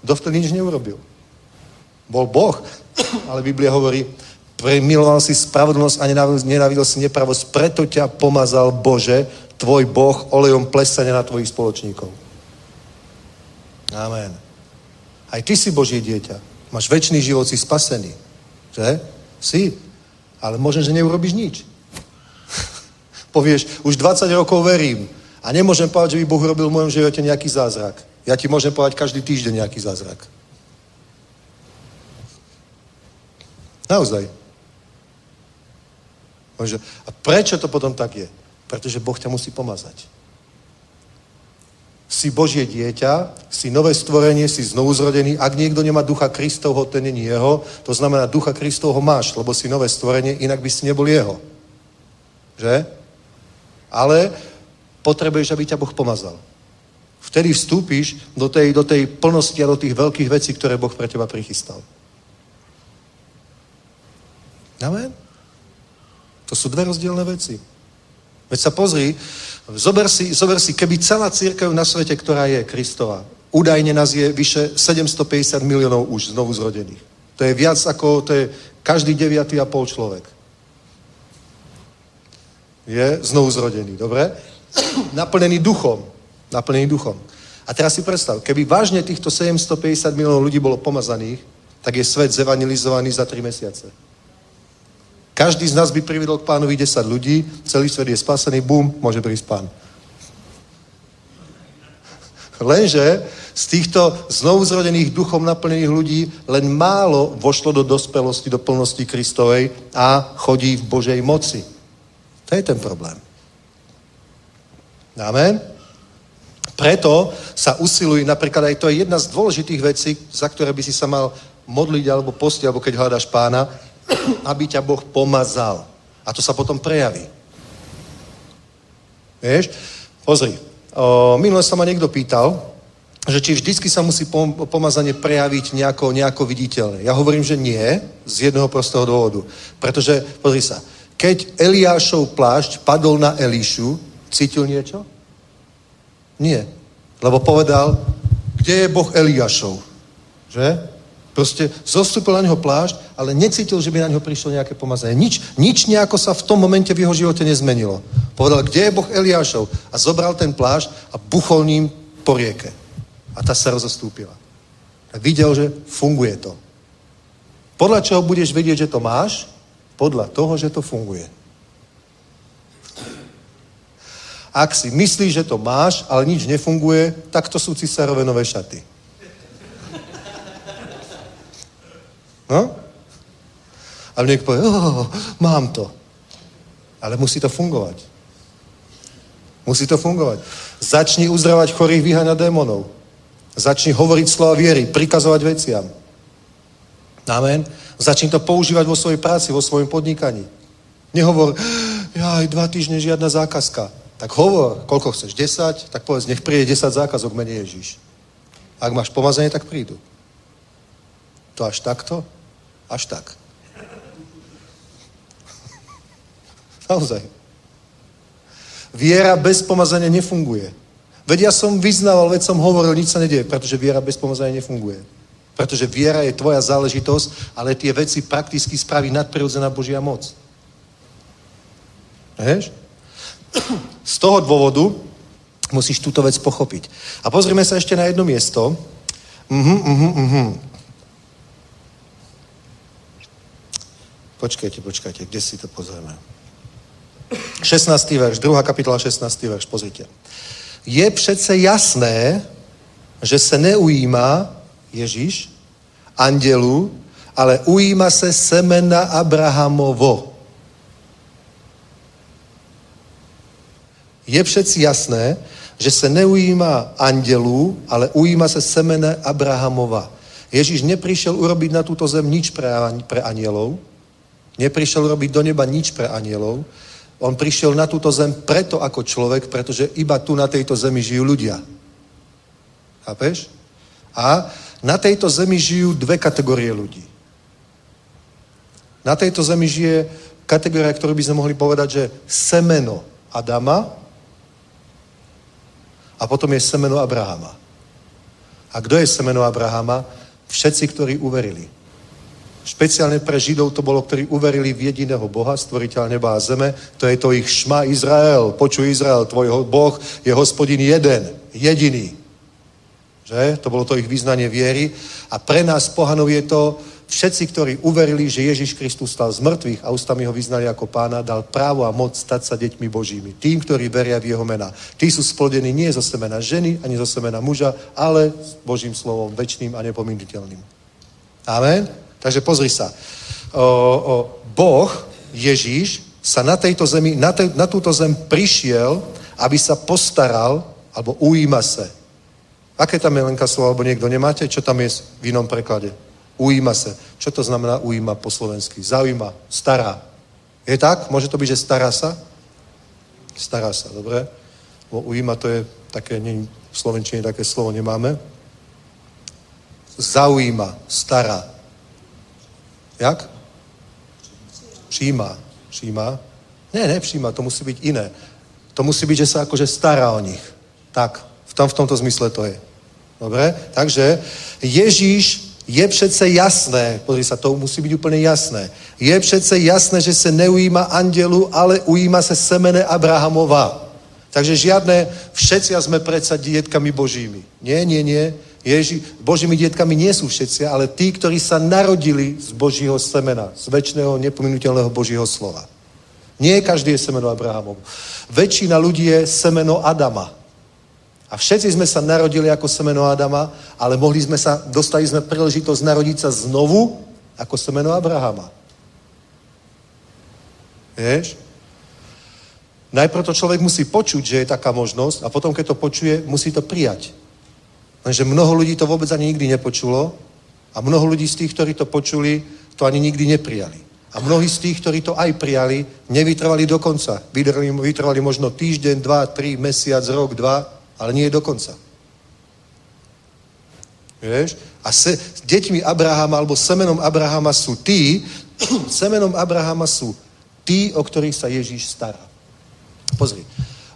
Dovtedy nič neurobil. Bol Boh, ale Biblia hovorí, premiloval si spravodlnosť a nenávidel si nepravosť, preto ťa pomazal Bože, tvoj Boh, olejom plesania na tvojich spoločníkov. Amen. Aj ty si Božie dieťa. Máš väčší život, si spasený. Že? Si. Ale možno, že neurobiš nič. Povieš, už 20 rokov verím a nemôžem povedať, že by Boh robil v mojom živote nejaký zázrak. Ja ti môžem povedať každý týždeň nejaký zázrak. Naozaj. A prečo to potom tak je? Pretože Boh ťa musí pomazať. Si Božie dieťa, si nové stvorenie, si znovu zrodený. Ak niekto nemá ducha Kristovho, ten není jeho. To znamená, ducha Kristovho máš, lebo si nové stvorenie, inak by si nebol jeho. Že? Ale potrebuješ, aby ťa Boh pomazal. Vtedy vstúpiš do tej, do tej plnosti a do tých veľkých vecí, ktoré Boh pre teba prichystal. Amen? To sú dve rozdielne veci. Veď sa pozri, zober si, zober si, keby celá církev na svete, ktorá je Kristova, údajne nás je vyše 750 miliónov už znovu zrodených. To je viac ako, to je každý deviatý a pol človek. Je znovu zrodený, dobre? Naplnený duchom naplnený duchom. A teraz si predstav, keby vážne týchto 750 miliónov ľudí bolo pomazaných, tak je svet zevanilizovaný za 3 mesiace. Každý z nás by privedol k pánovi 10 ľudí, celý svet je spasený, bum, môže prísť pán. Lenže z týchto znovuzrodených duchom naplnených ľudí len málo vošlo do dospelosti, do plnosti Kristovej a chodí v Božej moci. To je ten problém. Amen? Preto sa usiluj, napríklad aj to je jedna z dôležitých vecí, za ktoré by si sa mal modliť alebo postiť, alebo keď hľadaš pána, aby ťa Boh pomazal. A to sa potom prejaví. Vieš? Pozri, minule sa ma niekto pýtal, že či vždycky sa musí pom- pomazanie prejaviť nejako, nejako viditeľne. Ja hovorím, že nie, z jedného prostého dôvodu. Pretože, pozri sa, keď Eliášov plášť padol na Elišu, cítil niečo? Nie. Lebo povedal, kde je Boh Eliášov? Že? Proste zostúpil na neho plášť, ale necítil, že by na neho prišlo nejaké pomazanie. Nič, nič nejako sa v tom momente v jeho živote nezmenilo. Povedal, kde je Boh Eliášov? A zobral ten plášť a buchol ním po rieke. A tá sa rozostúpila. A videl, že funguje to. Podľa čoho budeš vedieť, že to máš? Podľa toho, že to funguje. Ak si myslíš, že to máš, ale nič nefunguje, tak to sú cisárové nové šaty. No? A niekto povie, oh, mám to. Ale musí to fungovať. Musí to fungovať. Začni uzdravať chorých, vyháňať démonov. Začni hovoriť slova viery, prikazovať veciam. Amen. Začni to používať vo svojej práci, vo svojom podnikaní. Nehovor, ja aj dva týždne žiadna zákazka. Tak hovor, koľko chceš, 10, tak povedz, nech príde 10 zákazok mene Ježíš. Ak máš pomazanie, tak prídu. To až takto? Až tak. Naozaj. Viera bez pomazania nefunguje. Veď ja som vyznával, veď som hovoril, nič sa nedieje, pretože viera bez pomazania nefunguje. Pretože viera je tvoja záležitosť, ale tie veci prakticky spraví nadprirodzená Božia moc. Vieš? Z toho dôvodu Musíš túto vec pochopiť. A pozrime sa ešte na jedno miesto. Mhm, mhm, mhm. Počkajte, počkajte, kde si to pozrieme? 16. verš, 2. kapitola, 16. verš, pozrite. Je přece jasné, že se neujíma Ježíš andelu, ale ujíma se semena Abrahamovo. Je přeci jasné, že se neujíma andelů, ale ujíma se semene Abrahamova. Ježíš neprišiel urobiť na túto zem nič pre, pre anielov, neprišiel urobiť do neba nič pre anielov, on prišiel na túto zem preto ako človek, pretože iba tu na tejto zemi žijú ľudia. Chápeš? A na tejto zemi žijú dve kategórie ľudí. Na tejto zemi žije kategória, ktorú by sme mohli povedať, že semeno Adama a potom je semeno Abrahama. A kto je semeno Abrahama? Všetci, ktorí uverili. Špeciálne pre Židov to bolo, ktorí uverili v jediného Boha, stvoriteľa neba a zeme. To je to ich šma Izrael. Počuj Izrael, tvoj Boh je hospodin jeden, jediný. Že? To bolo to ich význanie viery. A pre nás pohanov je to, všetci, ktorí uverili, že Ježiš Kristus stal z mŕtvych a ústami ho vyznali ako pána, dal právo a moc stať sa deťmi Božími. Tým, ktorí veria v jeho mena. Tí sú splodení nie zo semena ženy, ani zo semena muža, ale s Božím slovom, väčšným a nepominiteľným. Amen? Takže pozri sa. O, o, boh, Ježíš, sa na tejto zemi, na, te, na túto zem prišiel, aby sa postaral, alebo ujíma se. Aké tam je lenka slovo, alebo niekto nemáte? Čo tam je v inom preklade? Ujíma se. Čo to znamená ujíma po slovensky? Zaujíma, stará. Je tak? Môže to byť, že stará sa? Stará sa, dobre? Bo ujíma to je také, nie, v slovenčine také slovo nemáme. Zaujíma, stará. Jak? Přijíma. Přijíma? Ne, nepřijíma, to musí být iné. To musí byť, že sa akože stará o nich. Tak, v, tom, v tomto zmysle to je. Dobre? Takže Ježíš je přece jasné, pozri sa, to musí byť úplne jasné. Je přece jasné, že se neujíma andelu, ale ujíma se semene Abrahamova. Takže žiadne, všetci sme predsa dietkami Božími. Nie, nie, nie. Ježi, Božími dietkami nie sú všetci, ale tí, ktorí sa narodili z Božího semena, z väčšného nepominuteľného Božího slova. Nie každý je semeno Abrahamov. Väčšina ľudí je semeno Adama. A všetci sme sa narodili ako semeno Adama, ale mohli sme sa, dostali sme príležitosť narodiť sa znovu ako semeno Abrahama. Vieš? Najprv to človek musí počuť, že je taká možnosť a potom, keď to počuje, musí to prijať. Lenže mnoho ľudí to vôbec ani nikdy nepočulo a mnoho ľudí z tých, ktorí to počuli, to ani nikdy neprijali. A mnohí z tých, ktorí to aj prijali, nevytrvali do konca. Vytrvali, vytrvali možno týždeň, dva, tri, mesiac, rok, dva, ale nie do konca. Vieš? A se, s deťmi Abrahama alebo semenom Abrahama sú tí, semenom Abrahama sú tí, o ktorých sa Ježíš stará. Pozri.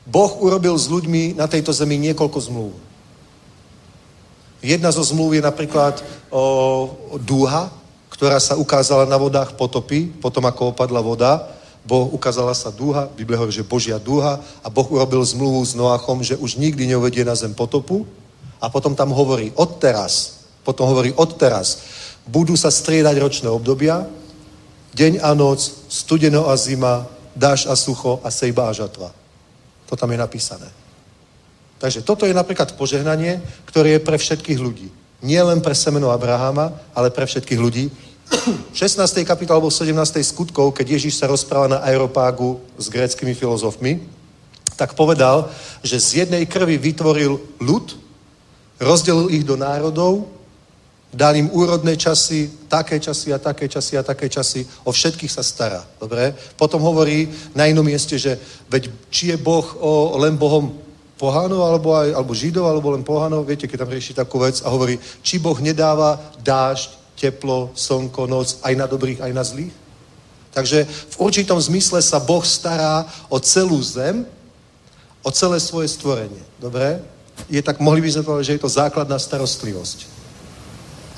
Boh urobil s ľuďmi na tejto zemi niekoľko zmluv. Jedna zo zmluv je napríklad o, dúha, ktorá sa ukázala na vodách potopy, potom ako opadla voda. Boh ukázala sa dúha, Biblia hovorí, že Božia dúha a Boh urobil zmluvu s Noachom, že už nikdy neuvedie na zem potopu a potom tam hovorí odteraz, potom hovorí odteraz, budú sa striedať ročné obdobia, deň a noc, studeno a zima, dáš a sucho a sejba a žatva. To tam je napísané. Takže toto je napríklad požehnanie, ktoré je pre všetkých ľudí. Nie len pre semeno Abrahama, ale pre všetkých ľudí. V 16. kapitole alebo 17. skutkov, keď Ježíš sa rozpráva na aeropágu s gréckými filozofmi, tak povedal, že z jednej krvi vytvoril ľud, rozdelil ich do národov, dal im úrodné časy, také časy a také časy a také časy, o všetkých sa stará. Dobre? Potom hovorí na inom mieste, že veď či je Boh o, len Bohom pohánov, alebo, aj, alebo židov, alebo len pohánov, viete, keď tam rieši takú vec a hovorí, či Boh nedáva dážď, teplo, slnko, noc aj na dobrých, aj na zlých? Takže v určitom zmysle sa Boh stará o celú zem, o celé svoje stvorenie. Dobre? Je tak, mohli by sme povedať, že je to základná starostlivosť.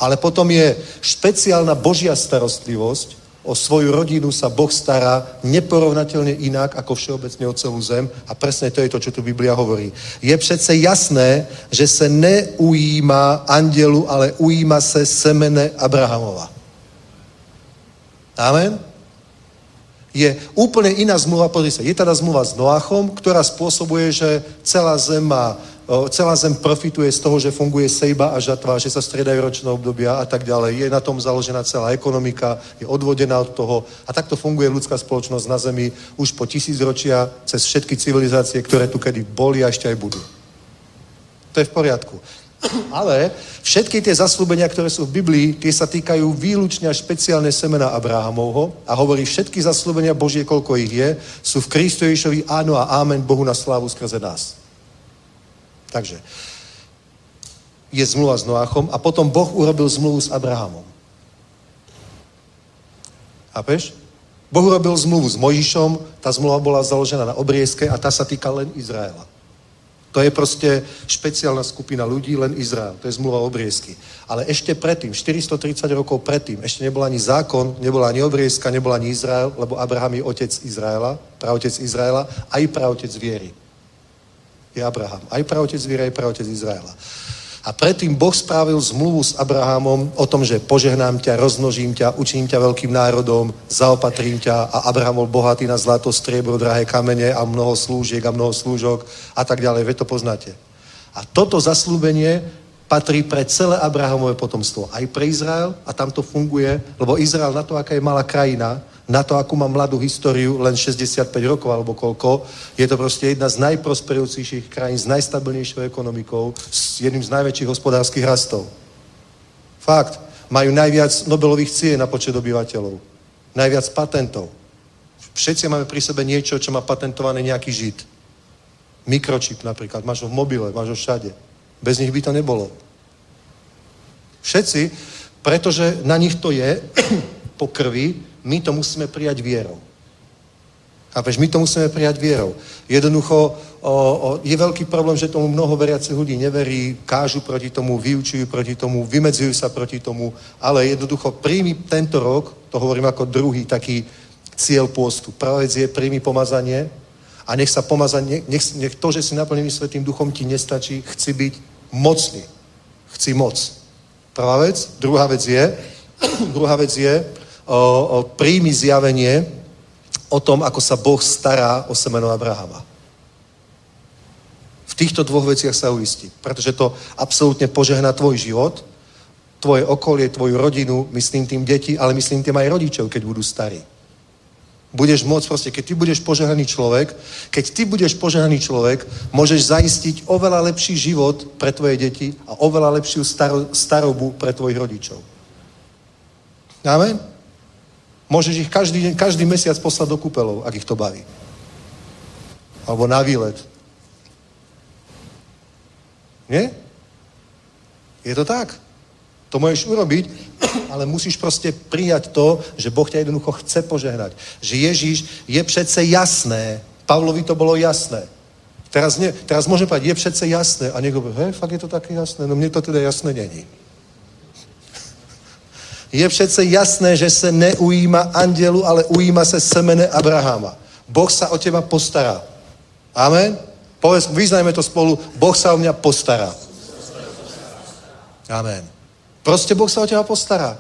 Ale potom je špeciálna Božia starostlivosť o svoju rodinu sa Boh stará neporovnateľne inak ako všeobecne o celú zem a presne to je to, čo tu Biblia hovorí. Je přece jasné, že se neujíma andelu, ale ujíma se semene Abrahamova. Amen? Je úplne iná zmluva, pozri sa, je teda zmluva s Noachom, ktorá spôsobuje, že celá zem má celá zem profituje z toho, že funguje sejba a žatva, že sa striedajú ročné obdobia a tak ďalej. Je na tom založená celá ekonomika, je odvodená od toho a takto funguje ľudská spoločnosť na zemi už po tisícročia cez všetky civilizácie, ktoré tu kedy boli a ešte aj budú. To je v poriadku. Ale všetky tie zaslúbenia, ktoré sú v Biblii, tie sa týkajú výlučne a špeciálne semena Abrahamovho a hovorí, všetky zaslúbenia Božie, koľko ich je, sú v Kristu Ježišovi áno a ámen Bohu na slávu skrze nás. Takže je zmluva s Noachom a potom Boh urobil zmluvu s Abrahamom. Chápeš? Boh urobil zmluvu s Mojžišom, tá zmluva bola založená na obriezke a tá sa týka len Izraela. To je proste špeciálna skupina ľudí, len Izrael. To je zmluva obriezky. Ale ešte predtým, 430 rokov predtým, ešte nebol ani zákon, nebola ani obriezka, nebol ani Izrael, lebo Abraham je otec Izraela, praotec Izraela, aj praotec viery je Abraham. Aj praotec víry, aj praotec Izraela. A predtým Boh spravil zmluvu s Abrahamom o tom, že požehnám ťa, rozmnožím ťa, učiním ťa veľkým národom, zaopatrím ťa a Abraham bol bohatý na zlato, striebro, drahé kamene a mnoho slúžiek a mnoho slúžok a tak ďalej. Vy to poznáte. A toto zaslúbenie patrí pre celé Abrahamové potomstvo. Aj pre Izrael a tam to funguje, lebo Izrael na to, aká je malá krajina, na to, akú má mladú históriu, len 65 rokov alebo koľko, je to proste jedna z najprosperujúcejších krajín, s najstabilnejšou ekonomikou, s jedným z najväčších hospodárskych rastov. Fakt. Majú najviac Nobelových cien na počet obyvateľov. Najviac patentov. Všetci máme pri sebe niečo, čo má patentovaný nejaký žid. Mikročip napríklad. Máš ho v mobile, máš ho všade. Bez nich by to nebolo. Všetci, pretože na nich to je po krvi, my to musíme prijať vierou. Chápeš, my to musíme prijať vierou. Jednoducho o, o, je veľký problém, že tomu mnoho veriacich ľudí neverí, kážu proti tomu, vyučujú proti tomu, vymedzujú sa proti tomu, ale jednoducho príjmi tento rok, to hovorím ako druhý taký cieľ pôstu. Prvá je príjmi pomazanie a nech sa pomazanie, nech, nech to, že si naplnený Svetým duchom ti nestačí, chci byť mocný. Chci moc. Prvá vec. Druhá vec je, druhá vec je, príjmi zjavenie o tom, ako sa Boh stará o semeno Abrahama. V týchto dvoch veciach sa uistí, pretože to absolútne požehná tvoj život, tvoje okolie, tvoju rodinu, myslím tým deti, ale myslím tým aj rodičov, keď budú starí. Budeš môcť proste, keď ty budeš požehnaný človek, keď ty budeš požehnaný človek, môžeš zaistiť oveľa lepší život pre tvoje deti a oveľa lepšiu staro, starobu pre tvojich rodičov. Amen? Môžeš ich každý každý mesiac poslať do kúpelov, ak ich to baví. Alebo na výlet. Nie? Je to tak. To môžeš urobiť, ale musíš proste prijať to, že Boh ťa jednoducho chce požehnať. Že Ježíš je přece jasné. Pavlovi to bolo jasné. Teraz, nie, teraz môžem povedať, je přece jasné. A niekto povie, hej, fakt je to také jasné. No mne to teda jasné není. Je přece jasné, že se neujíma andělu, ale ujíma se semene Abrahama. Boh sa o teba postará. Amen? Povedz, vyznajme to spolu. Boh sa o mňa postará. Amen. Proste Boh sa o teba postará.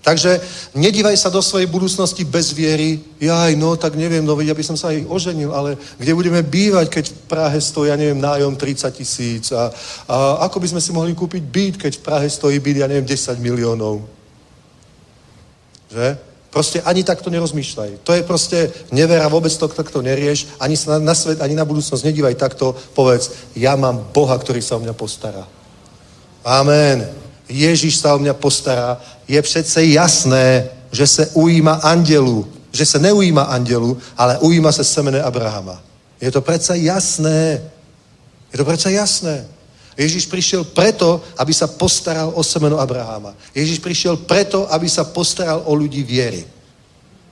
Takže nedívaj sa do svojej budúcnosti bez viery. Jaj, no tak neviem, no vedia by som sa aj oženil, ale kde budeme bývať, keď v Prahe stojí, ja neviem, nájom 30 tisíc a, a ako by sme si mohli kúpiť byt, keď v Prahe stojí byt, ja neviem, 10 miliónov. Že? Proste ani takto nerozmýšľaj. To je proste nevera, vôbec to takto nerieš, ani sa na, na svet, ani na budúcnosť nedívaj takto. Povedz, ja mám Boha, ktorý sa o mňa postará. Amen. Ježíš sa o mňa postará. Je přece jasné, že se ujíma andelu. Že se neujíma andelu, ale ujíma se semene Abrahama. Je to přece jasné. Je to přece jasné. Ježíš prišiel preto, aby sa postaral o semeno Abraháma. Ježíš prišiel preto, aby sa postaral o ľudí viery.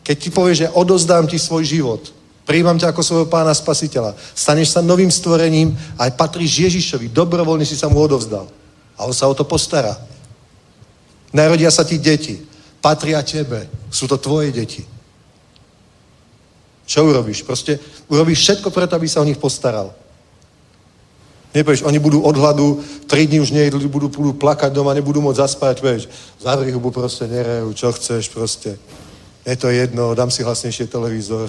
Keď ti povie, že odozdám ti svoj život, príjmam ťa ako svojho pána spasiteľa, staneš sa novým stvorením a patríš Ježišovi, dobrovoľne si sa mu odovzdal. A on sa o to postará. Narodia sa ti deti, patria tebe. Sú to tvoje deti. Čo urobíš? Proste urobíš všetko preto, aby sa o nich postaral. Nepovieš, oni budú od hladu, tri dní už nejedli, budú, budú plakať doma, nebudú môcť zaspať, vieš, zavri hubu, proste nerejú, čo chceš, proste. Je to jedno, dám si hlasnejšie televízor,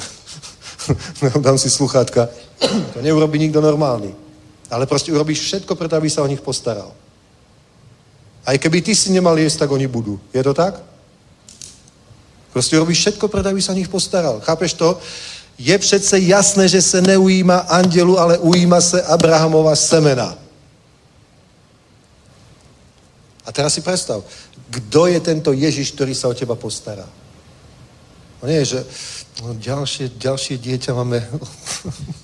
dám si sluchátka. To neurobí nikto normálny. Ale proste urobíš všetko preto, aby sa o nich postaral. Aj keby ty si nemal jesť, tak oni budú. Je to tak? Proste urobíš všetko preto, aby sa o nich postaral. Chápeš to? Je přece jasné, že se neujíma andělu, ale ujíma se Abrahamova semena. A teraz si predstav, kto je tento Ježiš, ktorý sa o teba postará? No nie, že no, ďalšie, ďalšie dieťa máme,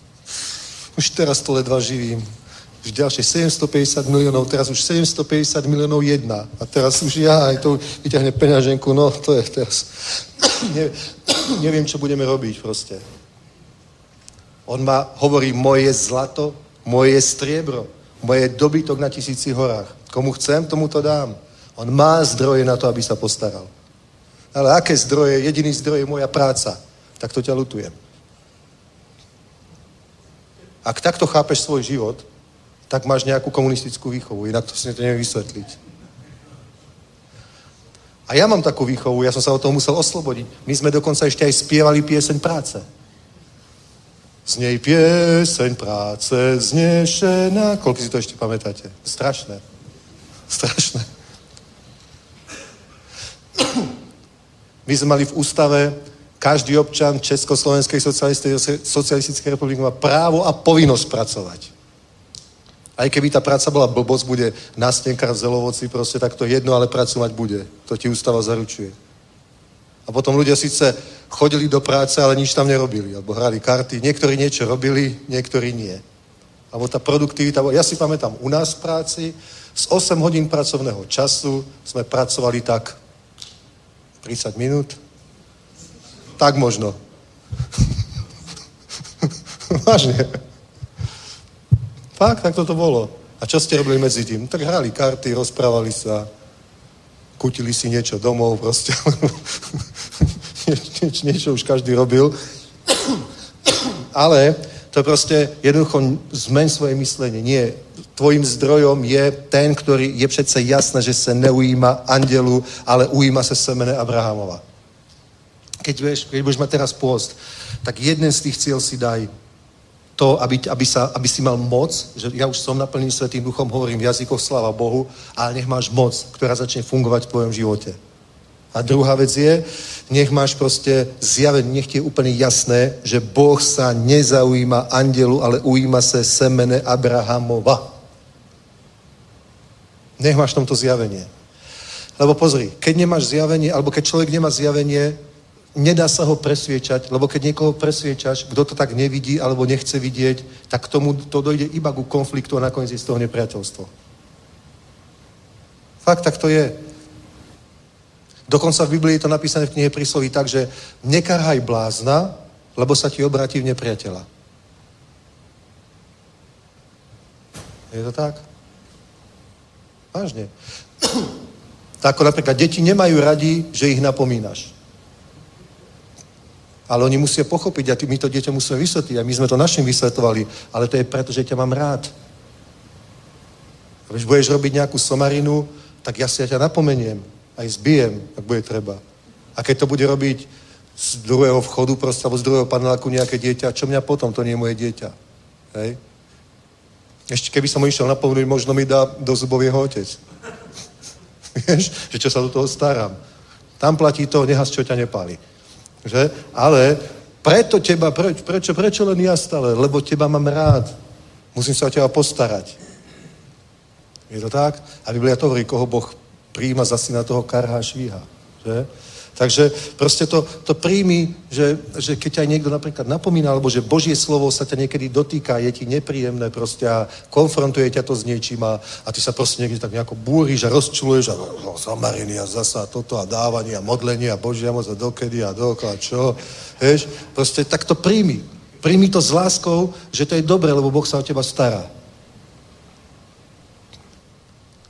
už teraz to ledva živím, už ďalšie 750 miliónov, teraz už 750 miliónov jedna. A teraz už ja aj to vyťahne peňaženku, no to je teraz, ne, neviem, čo budeme robiť proste. On ma hovorí, moje zlato, moje striebro, moje dobytok na tisíci horách. Komu chcem, tomu to dám. On má zdroje na to, aby sa postaral. Ale aké zdroje? Jediný zdroj je moja práca. Tak to ťa lutujem. Ak takto chápeš svoj život, tak máš nejakú komunistickú výchovu. Inak to si to neviem vysvetliť. A ja mám takú výchovu, ja som sa o toho musel oslobodiť. My sme dokonca ešte aj spievali pieseň práce. Z nej pieseň práce znešená. Koľko si to ešte pamätáte? Strašné. Strašné. My sme mali v ústave, každý občan Československej socialistickej republiky má právo a povinnosť pracovať. Aj keby tá práca bola blbosť, bude na stenkách v zelovoci, proste tak to jedno, ale pracovať bude. To ti ústava zaručuje. A potom ľudia síce chodili do práce, ale nič tam nerobili, alebo hrali karty. Niektorí niečo robili, niektorí nie. Alebo tá produktivita, ja si pamätám, u nás v práci z 8 hodín pracovného času sme pracovali tak 30 minút. Tak možno. Vážne. Fakt, tak toto bolo. A čo ste robili medzi tým? Tak hrali karty, rozprávali sa, kutili si niečo domov, proste. nieč, nieč, niečo už každý robil. Ale to proste jednoducho zmeň svoje myslenie. Nie, tvojim zdrojom je ten, ktorý je přece jasné, že se neujíma andelu, ale ujíma se semene Abrahamova. Keď, vieš, keď budeš mať teraz post, tak jeden z tých cieľ si daj to, aby, aby, sa, aby si mal moc, že ja už som naplnený Svetým duchom, hovorím v jazykoch, sláva Bohu, ale nech máš moc, ktorá začne fungovať v tvojom živote. A druhá vec je, nech máš proste zjavenie, nech ti je úplne jasné, že Boh sa nezaujíma andelu, ale ujíma sa semene Abrahamova. Nech máš tomto zjavenie. Lebo pozri, keď nemáš zjavenie, alebo keď človek nemá zjavenie, nedá sa ho presviečať, lebo keď niekoho presviečaš, kto to tak nevidí alebo nechce vidieť, tak k tomu to dojde iba ku konfliktu a nakoniec je z toho nepriateľstvo. Fakt, tak to je. Dokonca v Biblii je to napísané v knihe prísloví tak, že nekarhaj blázna, lebo sa ti obratí v nepriateľa. Je to tak? Vážne. Tak ako napríklad deti nemajú radi, že ich napomínaš. Ale oni musia pochopiť a my to dieťa musíme vysvetliť. A my sme to našim vysvetovali. Ale to je preto, že ťa mám rád. Když budeš robiť nejakú somarinu, tak ja si ťa napomeniem. Aj zbijem, ak bude treba. A keď to bude robiť z druhého vchodu, proste, alebo z druhého paneláku nejaké dieťa, čo mňa potom? To nie je moje dieťa. Hej? Ešte keby som ho išiel napomenúť, možno mi dá do zubov jeho otec. Vieš, že čo sa do toho starám. Tam platí to, nehas, čo ťa nepáli. Že? Ale preto teba, preč, prečo, prečo len ja stále? Lebo teba mám rád. Musím sa o teba postarať. Je to tak? A Biblia to hovorí, koho Boh príjma za syna toho karhá švíha. Že? Takže proste to, to príjmi, že, že keď ťa niekto napríklad napomína, alebo že Božie slovo sa ťa niekedy dotýka, je ti nepríjemné proste a konfrontuje ťa to s niečím a, a ty sa proste niekde tak nejako búriš a rozčuluješ a no, zamariny a zasa toto a dávanie a modlenie a Božia moc a dokedy a dokola čo. Vieš, proste tak to príjmi. Príjmi to s láskou, že to je dobré, lebo Boh sa o teba stará.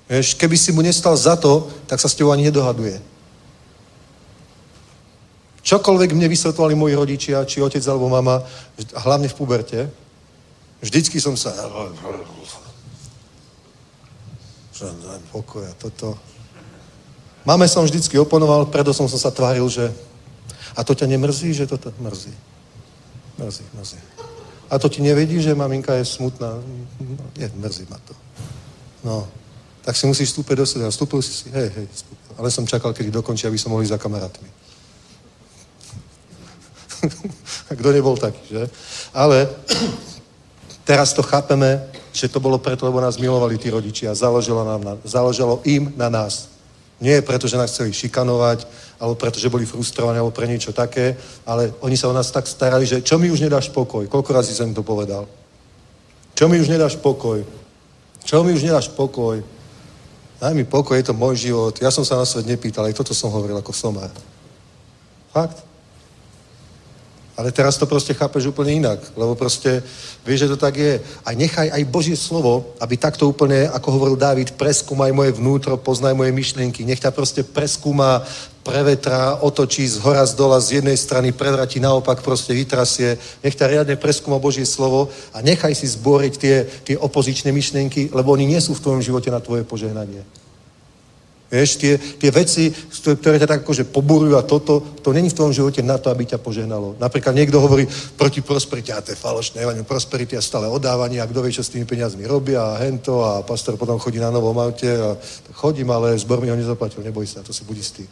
Vieš, keby si mu nestal za to, tak sa s tebou ani nedohaduje. Čokoľvek mne vysvetovali moji rodičia, či otec alebo mama, hlavne v puberte, vždycky som sa... Pokoja, toto. Máme som vždycky oponoval, preto som sa tváril, že... A to ťa nemrzí, že to mrzí? Mrzí, mrzí. A to ti nevedí, že maminka je smutná? Nie, mrzí ma to. No, tak si musíš vstúpiť do seba. Vstúpil si hej, hej, vstúpil. Ale som čakal, kedy dokončí, aby som mohli za kamarátmi. Kto nebol taký, že? Ale teraz to chápeme, že to bolo preto, lebo nás milovali tí rodičia. Záležalo, nám na, záležalo im na nás. Nie preto, že nás chceli šikanovať, alebo preto, že boli frustrovaní, alebo pre niečo také, ale oni sa o nás tak starali, že čo mi už nedáš pokoj? Koľko razy som to povedal? Čo mi už nedáš pokoj? Čo mi už nedáš pokoj? Daj mi pokoj, je to môj život. Ja som sa na svet nepýtal, aj toto som hovoril ako somár. Fakt. Ale teraz to proste chápeš úplne inak, lebo proste vieš, že to tak je. A nechaj aj Božie slovo, aby takto úplne, ako hovoril Dávid, preskúmaj moje vnútro, poznaj moje myšlienky. Nech ťa proste preskúma, prevetrá, otočí z hora, z dola, z jednej strany, prevratí naopak, proste vytrasie. Nech ťa riadne preskúma Božie slovo a nechaj si zboriť tie, tie opozičné myšlienky, lebo oni nie sú v tvojom živote na tvoje požehnanie. Vieš, tie, tie veci, ktoré ťa tak akože poburujú a toto, to není v tvojom živote na to, aby ťa požehnalo. Napríklad niekto hovorí proti prosperite, a to je falošné, evanium prosperity a stále odávanie, a kto vie, čo s tými peniazmi robia a hento a pastor potom chodí na novom aute a chodím, ale zbor mi ho nezaplatil, neboj sa, to si budí istý.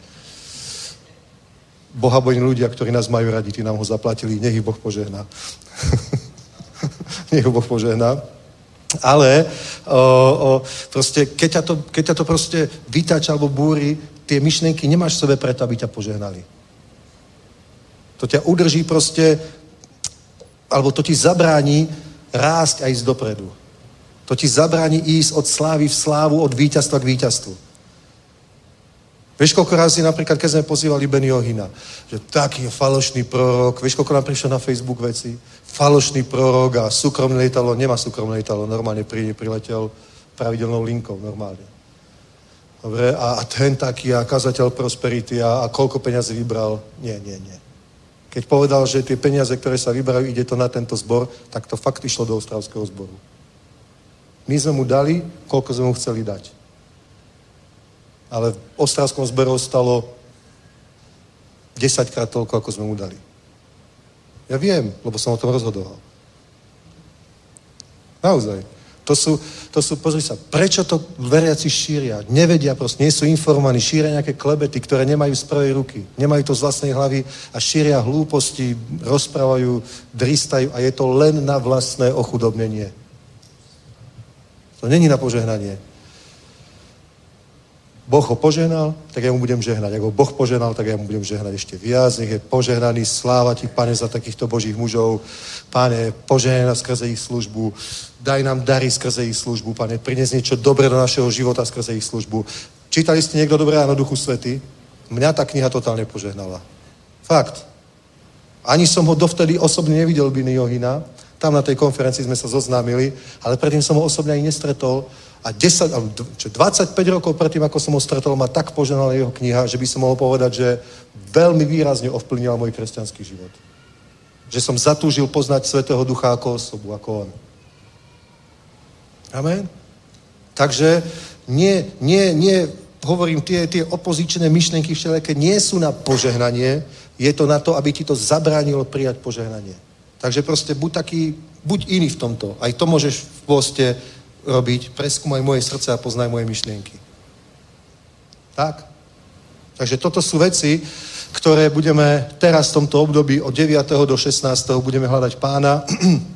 Bohabojní ľudia, ktorí nás majú radi, tí nám ho zaplatili, nech ich Boh požehná. nech ho Boh požehná. Ale o, o, proste, keď ťa, to, keď ťa to proste vytáča alebo búri, tie myšlenky nemáš v sebe preto, aby ťa požehnali. To ťa udrží proste, alebo to ti zabráni rásť a ísť dopredu. To ti zabráni ísť od slávy v slávu, od víťazstva k víťazstvu. Vieš, koľko razy napríklad, keď sme pozývali Benny Ohina, že taký je falošný prorok, vieš, koľko nám prišlo na Facebook veci? Falošný prorok a súkromné lietadlo, nemá súkromné lietadlo, normálne pri, priletel pravidelnou linkou, normálne. Dobre, a, a ten taký, a kazateľ prosperity, a, a koľko peňazí vybral? Nie, nie, nie. Keď povedal, že tie peniaze, ktoré sa vyberajú, ide to na tento zbor, tak to fakt išlo do ostravského zboru. My sme mu dali, koľko sme mu chceli dať ale v Ostravskom zbere ostalo 10 krát toľko, ako sme mu dali. Ja viem, lebo som o tom rozhodoval. Naozaj. To sú, to sú, pozri sa, prečo to veriaci šíria? Nevedia proste, nie sú informovaní, šíria nejaké klebety, ktoré nemajú z prvej ruky, nemajú to z vlastnej hlavy a šíria hlúposti, rozprávajú, dristajú a je to len na vlastné ochudobnenie. To není na požehnanie. Boh ho požehnal, tak ja mu budem žehnať. Ak ho Boh požehnal, tak ja mu budem žehnať ešte viac. Nech je požehnaný. Sláva ti, pane, za takýchto božích mužov. Pane, požehnaj nás skrze ich službu. Daj nám dary skrze ich službu, pane. Prines niečo dobré do našeho života skrze ich službu. Čítali ste niekto dobré áno Duchu Svety? Mňa tá kniha totálne požehnala. Fakt. Ani som ho dovtedy osobne nevidel, Biny Johina. Tam na tej konferencii sme sa zoznámili, ale predtým som ho osobne ani nestretol a 10, 25 rokov predtým, ako som ho stretol, ma tak poženala jeho kniha, že by som mohol povedať, že veľmi výrazne ovplyvnila môj kresťanský život. Že som zatúžil poznať Svetého Ducha ako osobu, ako on. Amen? Takže nie, nie, nie, hovorím, tie, tie opozičné myšlenky všelijaké nie sú na požehnanie, je to na to, aby ti to zabránilo prijať požehnanie. Takže proste buď taký, buď iný v tomto. Aj to môžeš v poste robiť, preskúmaj moje srdce a poznaj moje myšlienky. Tak? Takže toto sú veci, ktoré budeme teraz v tomto období od 9. do 16. budeme hľadať pána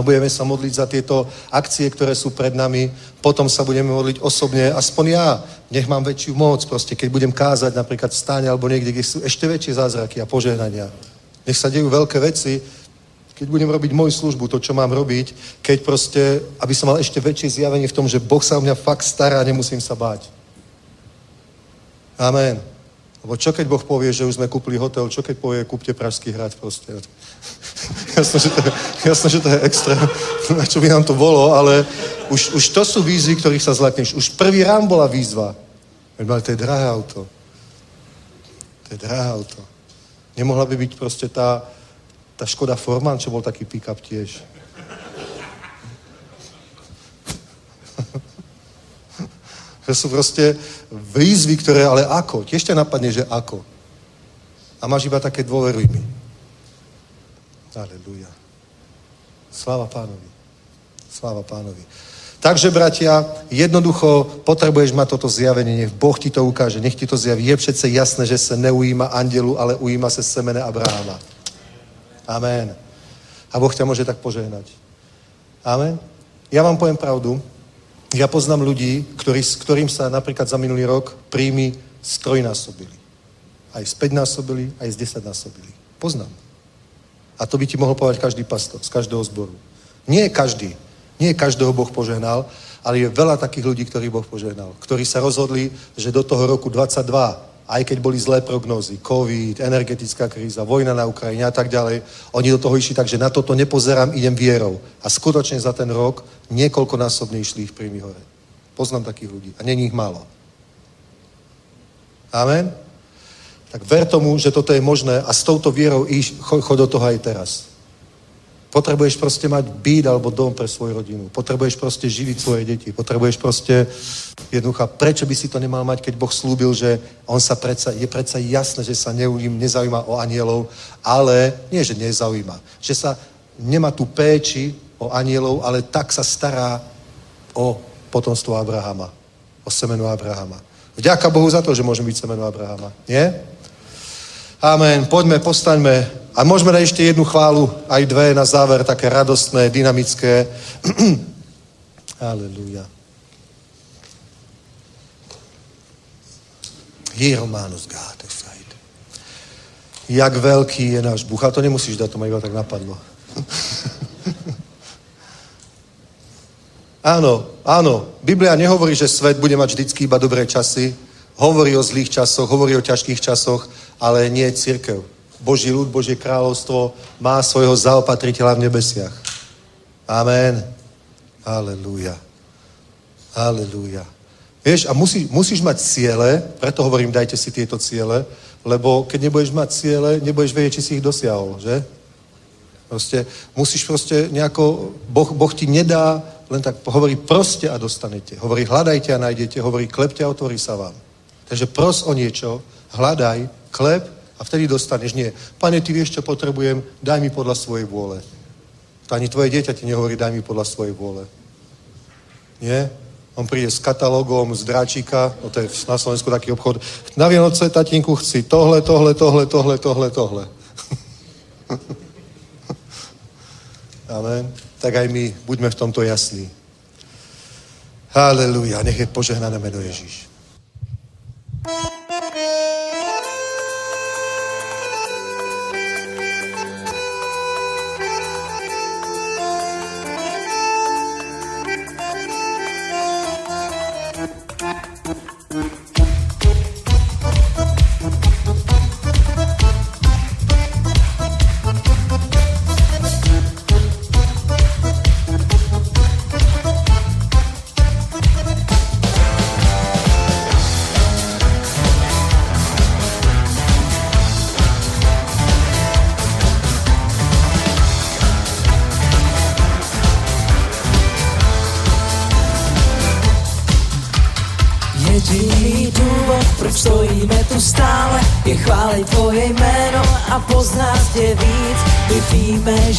budeme sa modliť za tieto akcie, ktoré sú pred nami. Potom sa budeme modliť osobne, aspoň ja, nech mám väčšiu moc, proste, keď budem kázať napríklad v stáne alebo niekde, kde sú ešte väčšie zázraky a požehnania. Nech sa dejú veľké veci, keď budem robiť moju službu, to, čo mám robiť, keď proste, aby som mal ešte väčšie zjavenie v tom, že Boh sa o mňa fakt stará a nemusím sa báť. Amen. Lebo čo keď Boh povie, že už sme kúpili hotel, čo keď povie, kúpte Pražský hrad proste. jasné, že to je, jasné, že to je extra, na čo by nám to bolo, ale už, už to sú výzvy, ktorých sa zlakneš. Už prvý rán bola výzva. Ale to je drahé auto. To je drahé auto. Nemohla by byť proste tá, tá Škoda Forman, čo bol taký pick-up tiež. že sú proste výzvy, ktoré, ale ako? Tiež ťa napadne, že ako. A máš iba také dôveruj mi. Aleluja. Sláva pánovi. Sláva pánovi. Takže, bratia, jednoducho potrebuješ mať toto zjavenie, nech Boh ti to ukáže, nech ti to zjaví. Je přece jasné, že se neujíma andelu, ale ujíma se semene Abraháma. Amen. A Boh ťa môže tak požehnať. Amen. Ja vám poviem pravdu. Ja poznám ľudí, ktorý, s ktorým sa napríklad za minulý rok príjmy strojnásobili. Aj z 5 násobili, aj z 10 násobili. Poznám. A to by ti mohol povedať každý pastor z každého zboru. Nie každý. Nie každého Boh požehnal, ale je veľa takých ľudí, ktorých Boh požehnal. Ktorí sa rozhodli, že do toho roku 22, aj keď boli zlé prognózy, COVID, energetická kríza, vojna na Ukrajine a tak ďalej, oni do toho išli tak, že na toto nepozerám, idem vierou. A skutočne za ten rok niekoľkonásobne išli ich príjmy hore. Poznám takých ľudí. A není ich málo. Amen? Tak ver tomu, že toto je možné a s touto vierou iš, chod do toho aj teraz. Potrebuješ proste mať byt alebo dom pre svoju rodinu. Potrebuješ proste živiť svoje deti. Potrebuješ proste jednoducho, prečo by si to nemal mať, keď Boh slúbil, že on sa predsa, je predsa jasné, že sa neujím, nezaujíma o anielov, ale nie, že nezaujíma. Že sa nemá tu péči o anielov, ale tak sa stará o potomstvo Abrahama. O semenu Abrahama. Vďaka Bohu za to, že môžeme byť semeno Abrahama. Nie? Amen. Poďme, postaňme. A môžeme dať ešte jednu chválu, aj dve na záver, také radostné, dynamické. Aleluja. Hieromanus Gateside. Jak veľký je náš Bůh. A to nemusíš dať, to ma iba tak napadlo. áno, áno. Biblia nehovorí, že svet bude mať vždycky iba dobré časy. Hovorí o zlých časoch, hovorí o ťažkých časoch, ale nie církev. Boží ľud, Božie kráľovstvo má svojho zaopatriteľa v nebesiach. Amen. Aleluja. Aleluja. Vieš, a musí, musíš mať ciele, preto hovorím, dajte si tieto ciele, lebo keď nebudeš mať ciele, nebudeš vedieť, či si ich dosiahol, že? Proste, musíš proste nejako, boh, boh ti nedá, len tak hovorí proste a dostanete. Hovorí hľadajte a nájdete, hovorí klepte a otvorí sa vám. Takže pros o niečo, hľadaj, klep a vtedy dostaneš. Nie, pane, ty vieš, čo potrebujem, daj mi podľa svojej vôle. To ani tvoje dieťa ti nehovorí, daj mi podľa svojej vôle. Nie? On príde s katalógom z dráčika, no to je na Slovensku taký obchod. Na Vianoce, tatínku, chci tohle, tohle, tohle, tohle, tohle, tohle. Amen. Tak aj my buďme v tomto jasní. Halelujá, nech je požehnané meno Ježíš.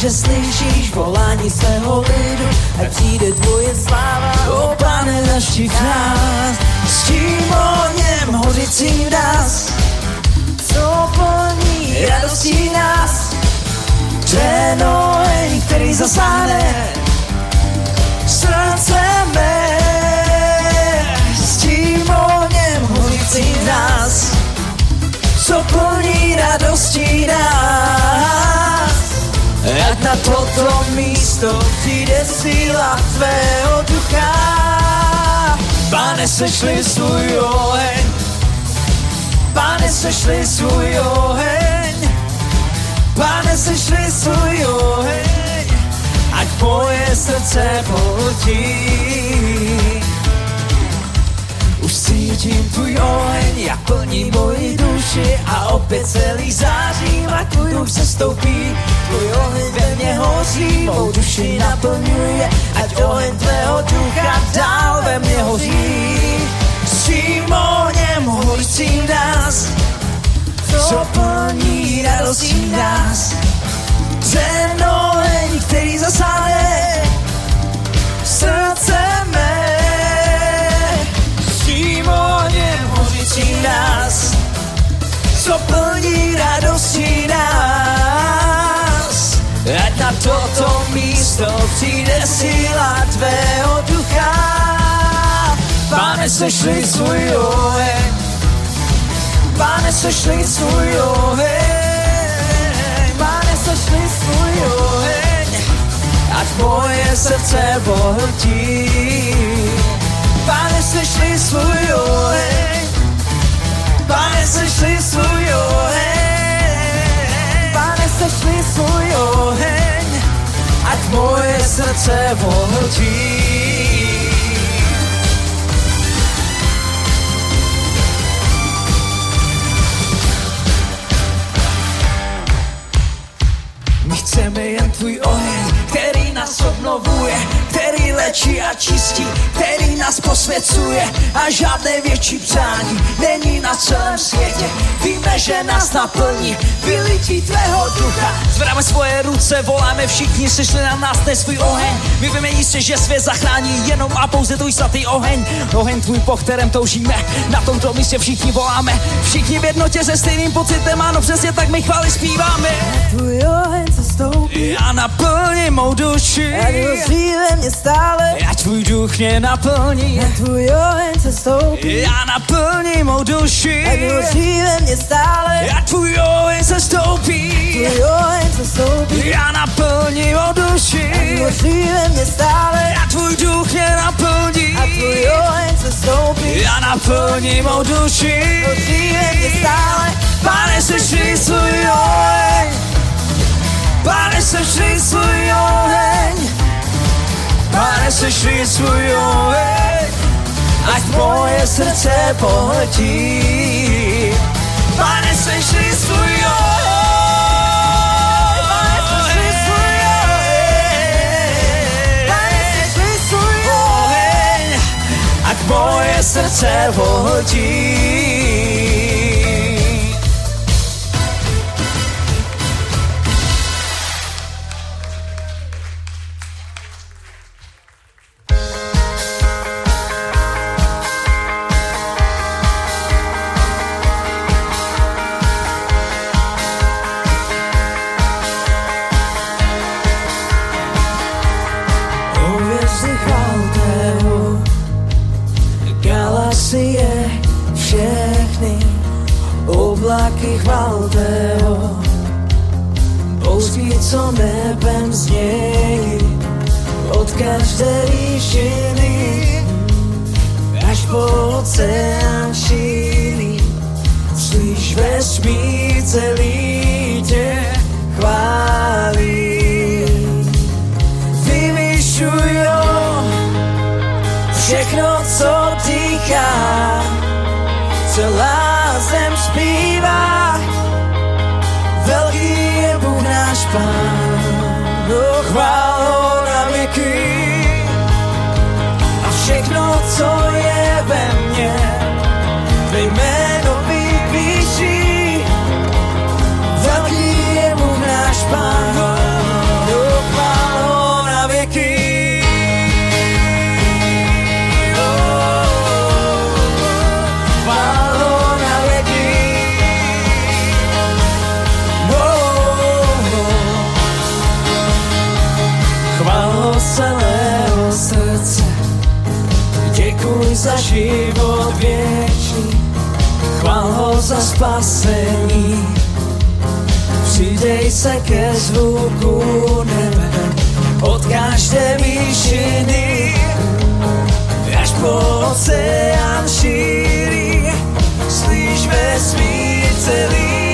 Víme, že opět celý zářím tvůj duch se stoupí, tvůj oheň ve mně hoří, mou duši naplňuje, ať oheň tvého ducha dál ve mně hoří. S tím ohněm hořícím nás, co plní radostí nás. Ten oheň, který zasáhne srdce mé, s tím ohněm hořícím nás, co plní radostí nás. Ať na toto místo přijde síla tvého ducha. Pane, sešli svůj oheň, Pane, sešli svůj oheň, Pane, sešli svůj oheň, ať moje srdce pohltí. Pane, sešli svůj oheň, sešli svůj oheň, Pane, sešli svůj oheň, ať moje srdce pohltí. My chceme jen tvůj oheň, který léčí a čistí, který nás posvěcuje a žádné větší přání není na celém světě. Víme, že nás naplní vylití tvého ducha. Zvedáme svoje ruce, voláme všichni, sešli na nás ten svůj oheň. My víme jistě, že svět zachrání jenom a pouze tvůj svatý oheň. Oheň tvůj, po kterém toužíme, na tomto místě všichni voláme. Všichni v jednotě se stejným pocitem, ano přesně tak my chvály zpíváme. Tvůj oheň se stoupí, Já naplním mou duši, ať hoří ve mně stále. ať tvůj duch mě naplní. Tvůj oheň se stoupí, Já naplním mou duši, ať hoří ve mně stále. ať tvůj oheň se stoupí. Tvůj oheň se stoupí, Já naplním mou duši, ať hoří ve mně stále. a tvůj duch mě naplní. A tvůj oheň se stoupí, Já naplním mou duši, hoří ve mně stále. pane sešli svůj oheň. Pane sešli svůj oheň. Pane sešli svůj oheň. Ať moje srdce pohltí. Pane svůj. Pane sešli svůj oheň. Pane, sešli svůj oheň, ať moje srdce. Oblaky chvalte ho, bouřky, co nebem znějí, od každé výšiny, až po oceán šíří, slyš vesmír celý tě chválí vyvyšujo všechno, co dýchá. Celá spasení. Přidej se ke zvuku nebe, od každé výšiny, až po oceán šíří, slyš vesmír celý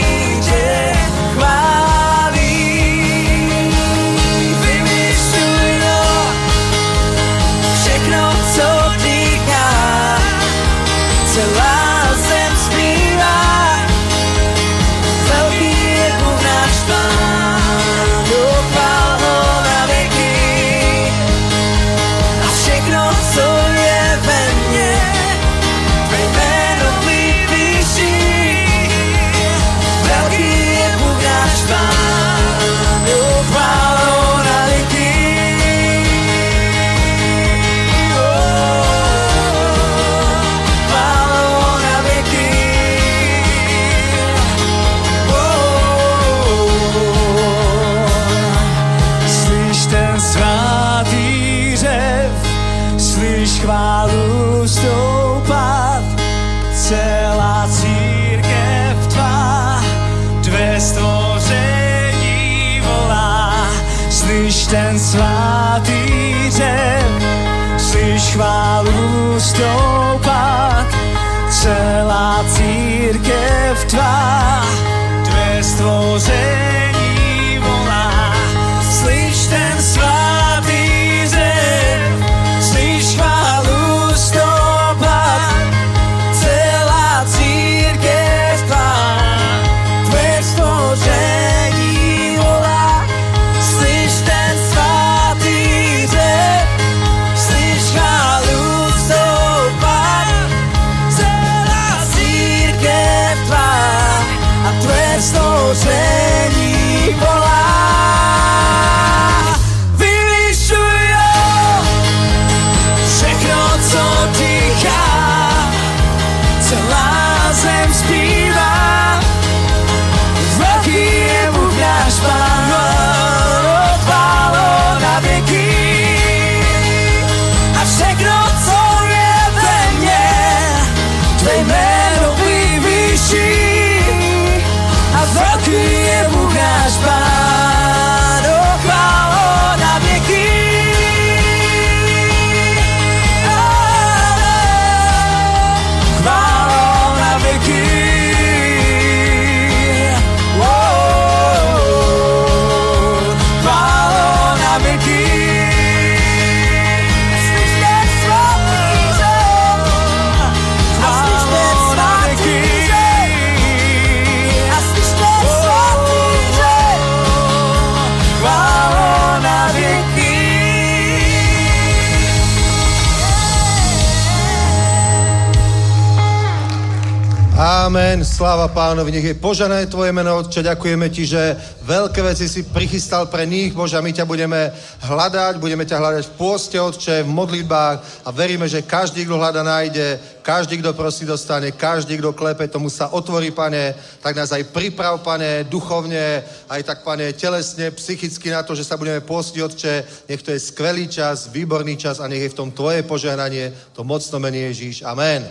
sláva pánovi, nech je požané tvoje meno, Otče, ďakujeme ti, že veľké veci si prichystal pre nich, Bože, a my ťa budeme hľadať, budeme ťa hľadať v pôste, Otče, v modlitbách a veríme, že každý, kto hľada, nájde, každý, kto prosí, dostane, každý, kto klepe, tomu sa otvorí, pane, tak nás aj priprav, pane, duchovne, aj tak, pane, telesne, psychicky na to, že sa budeme pôstiť, Otče, nech to je skvelý čas, výborný čas a nech je v tom tvoje požehnanie, to mocno mení Ježíš. Amen.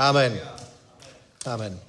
Amen. Amen.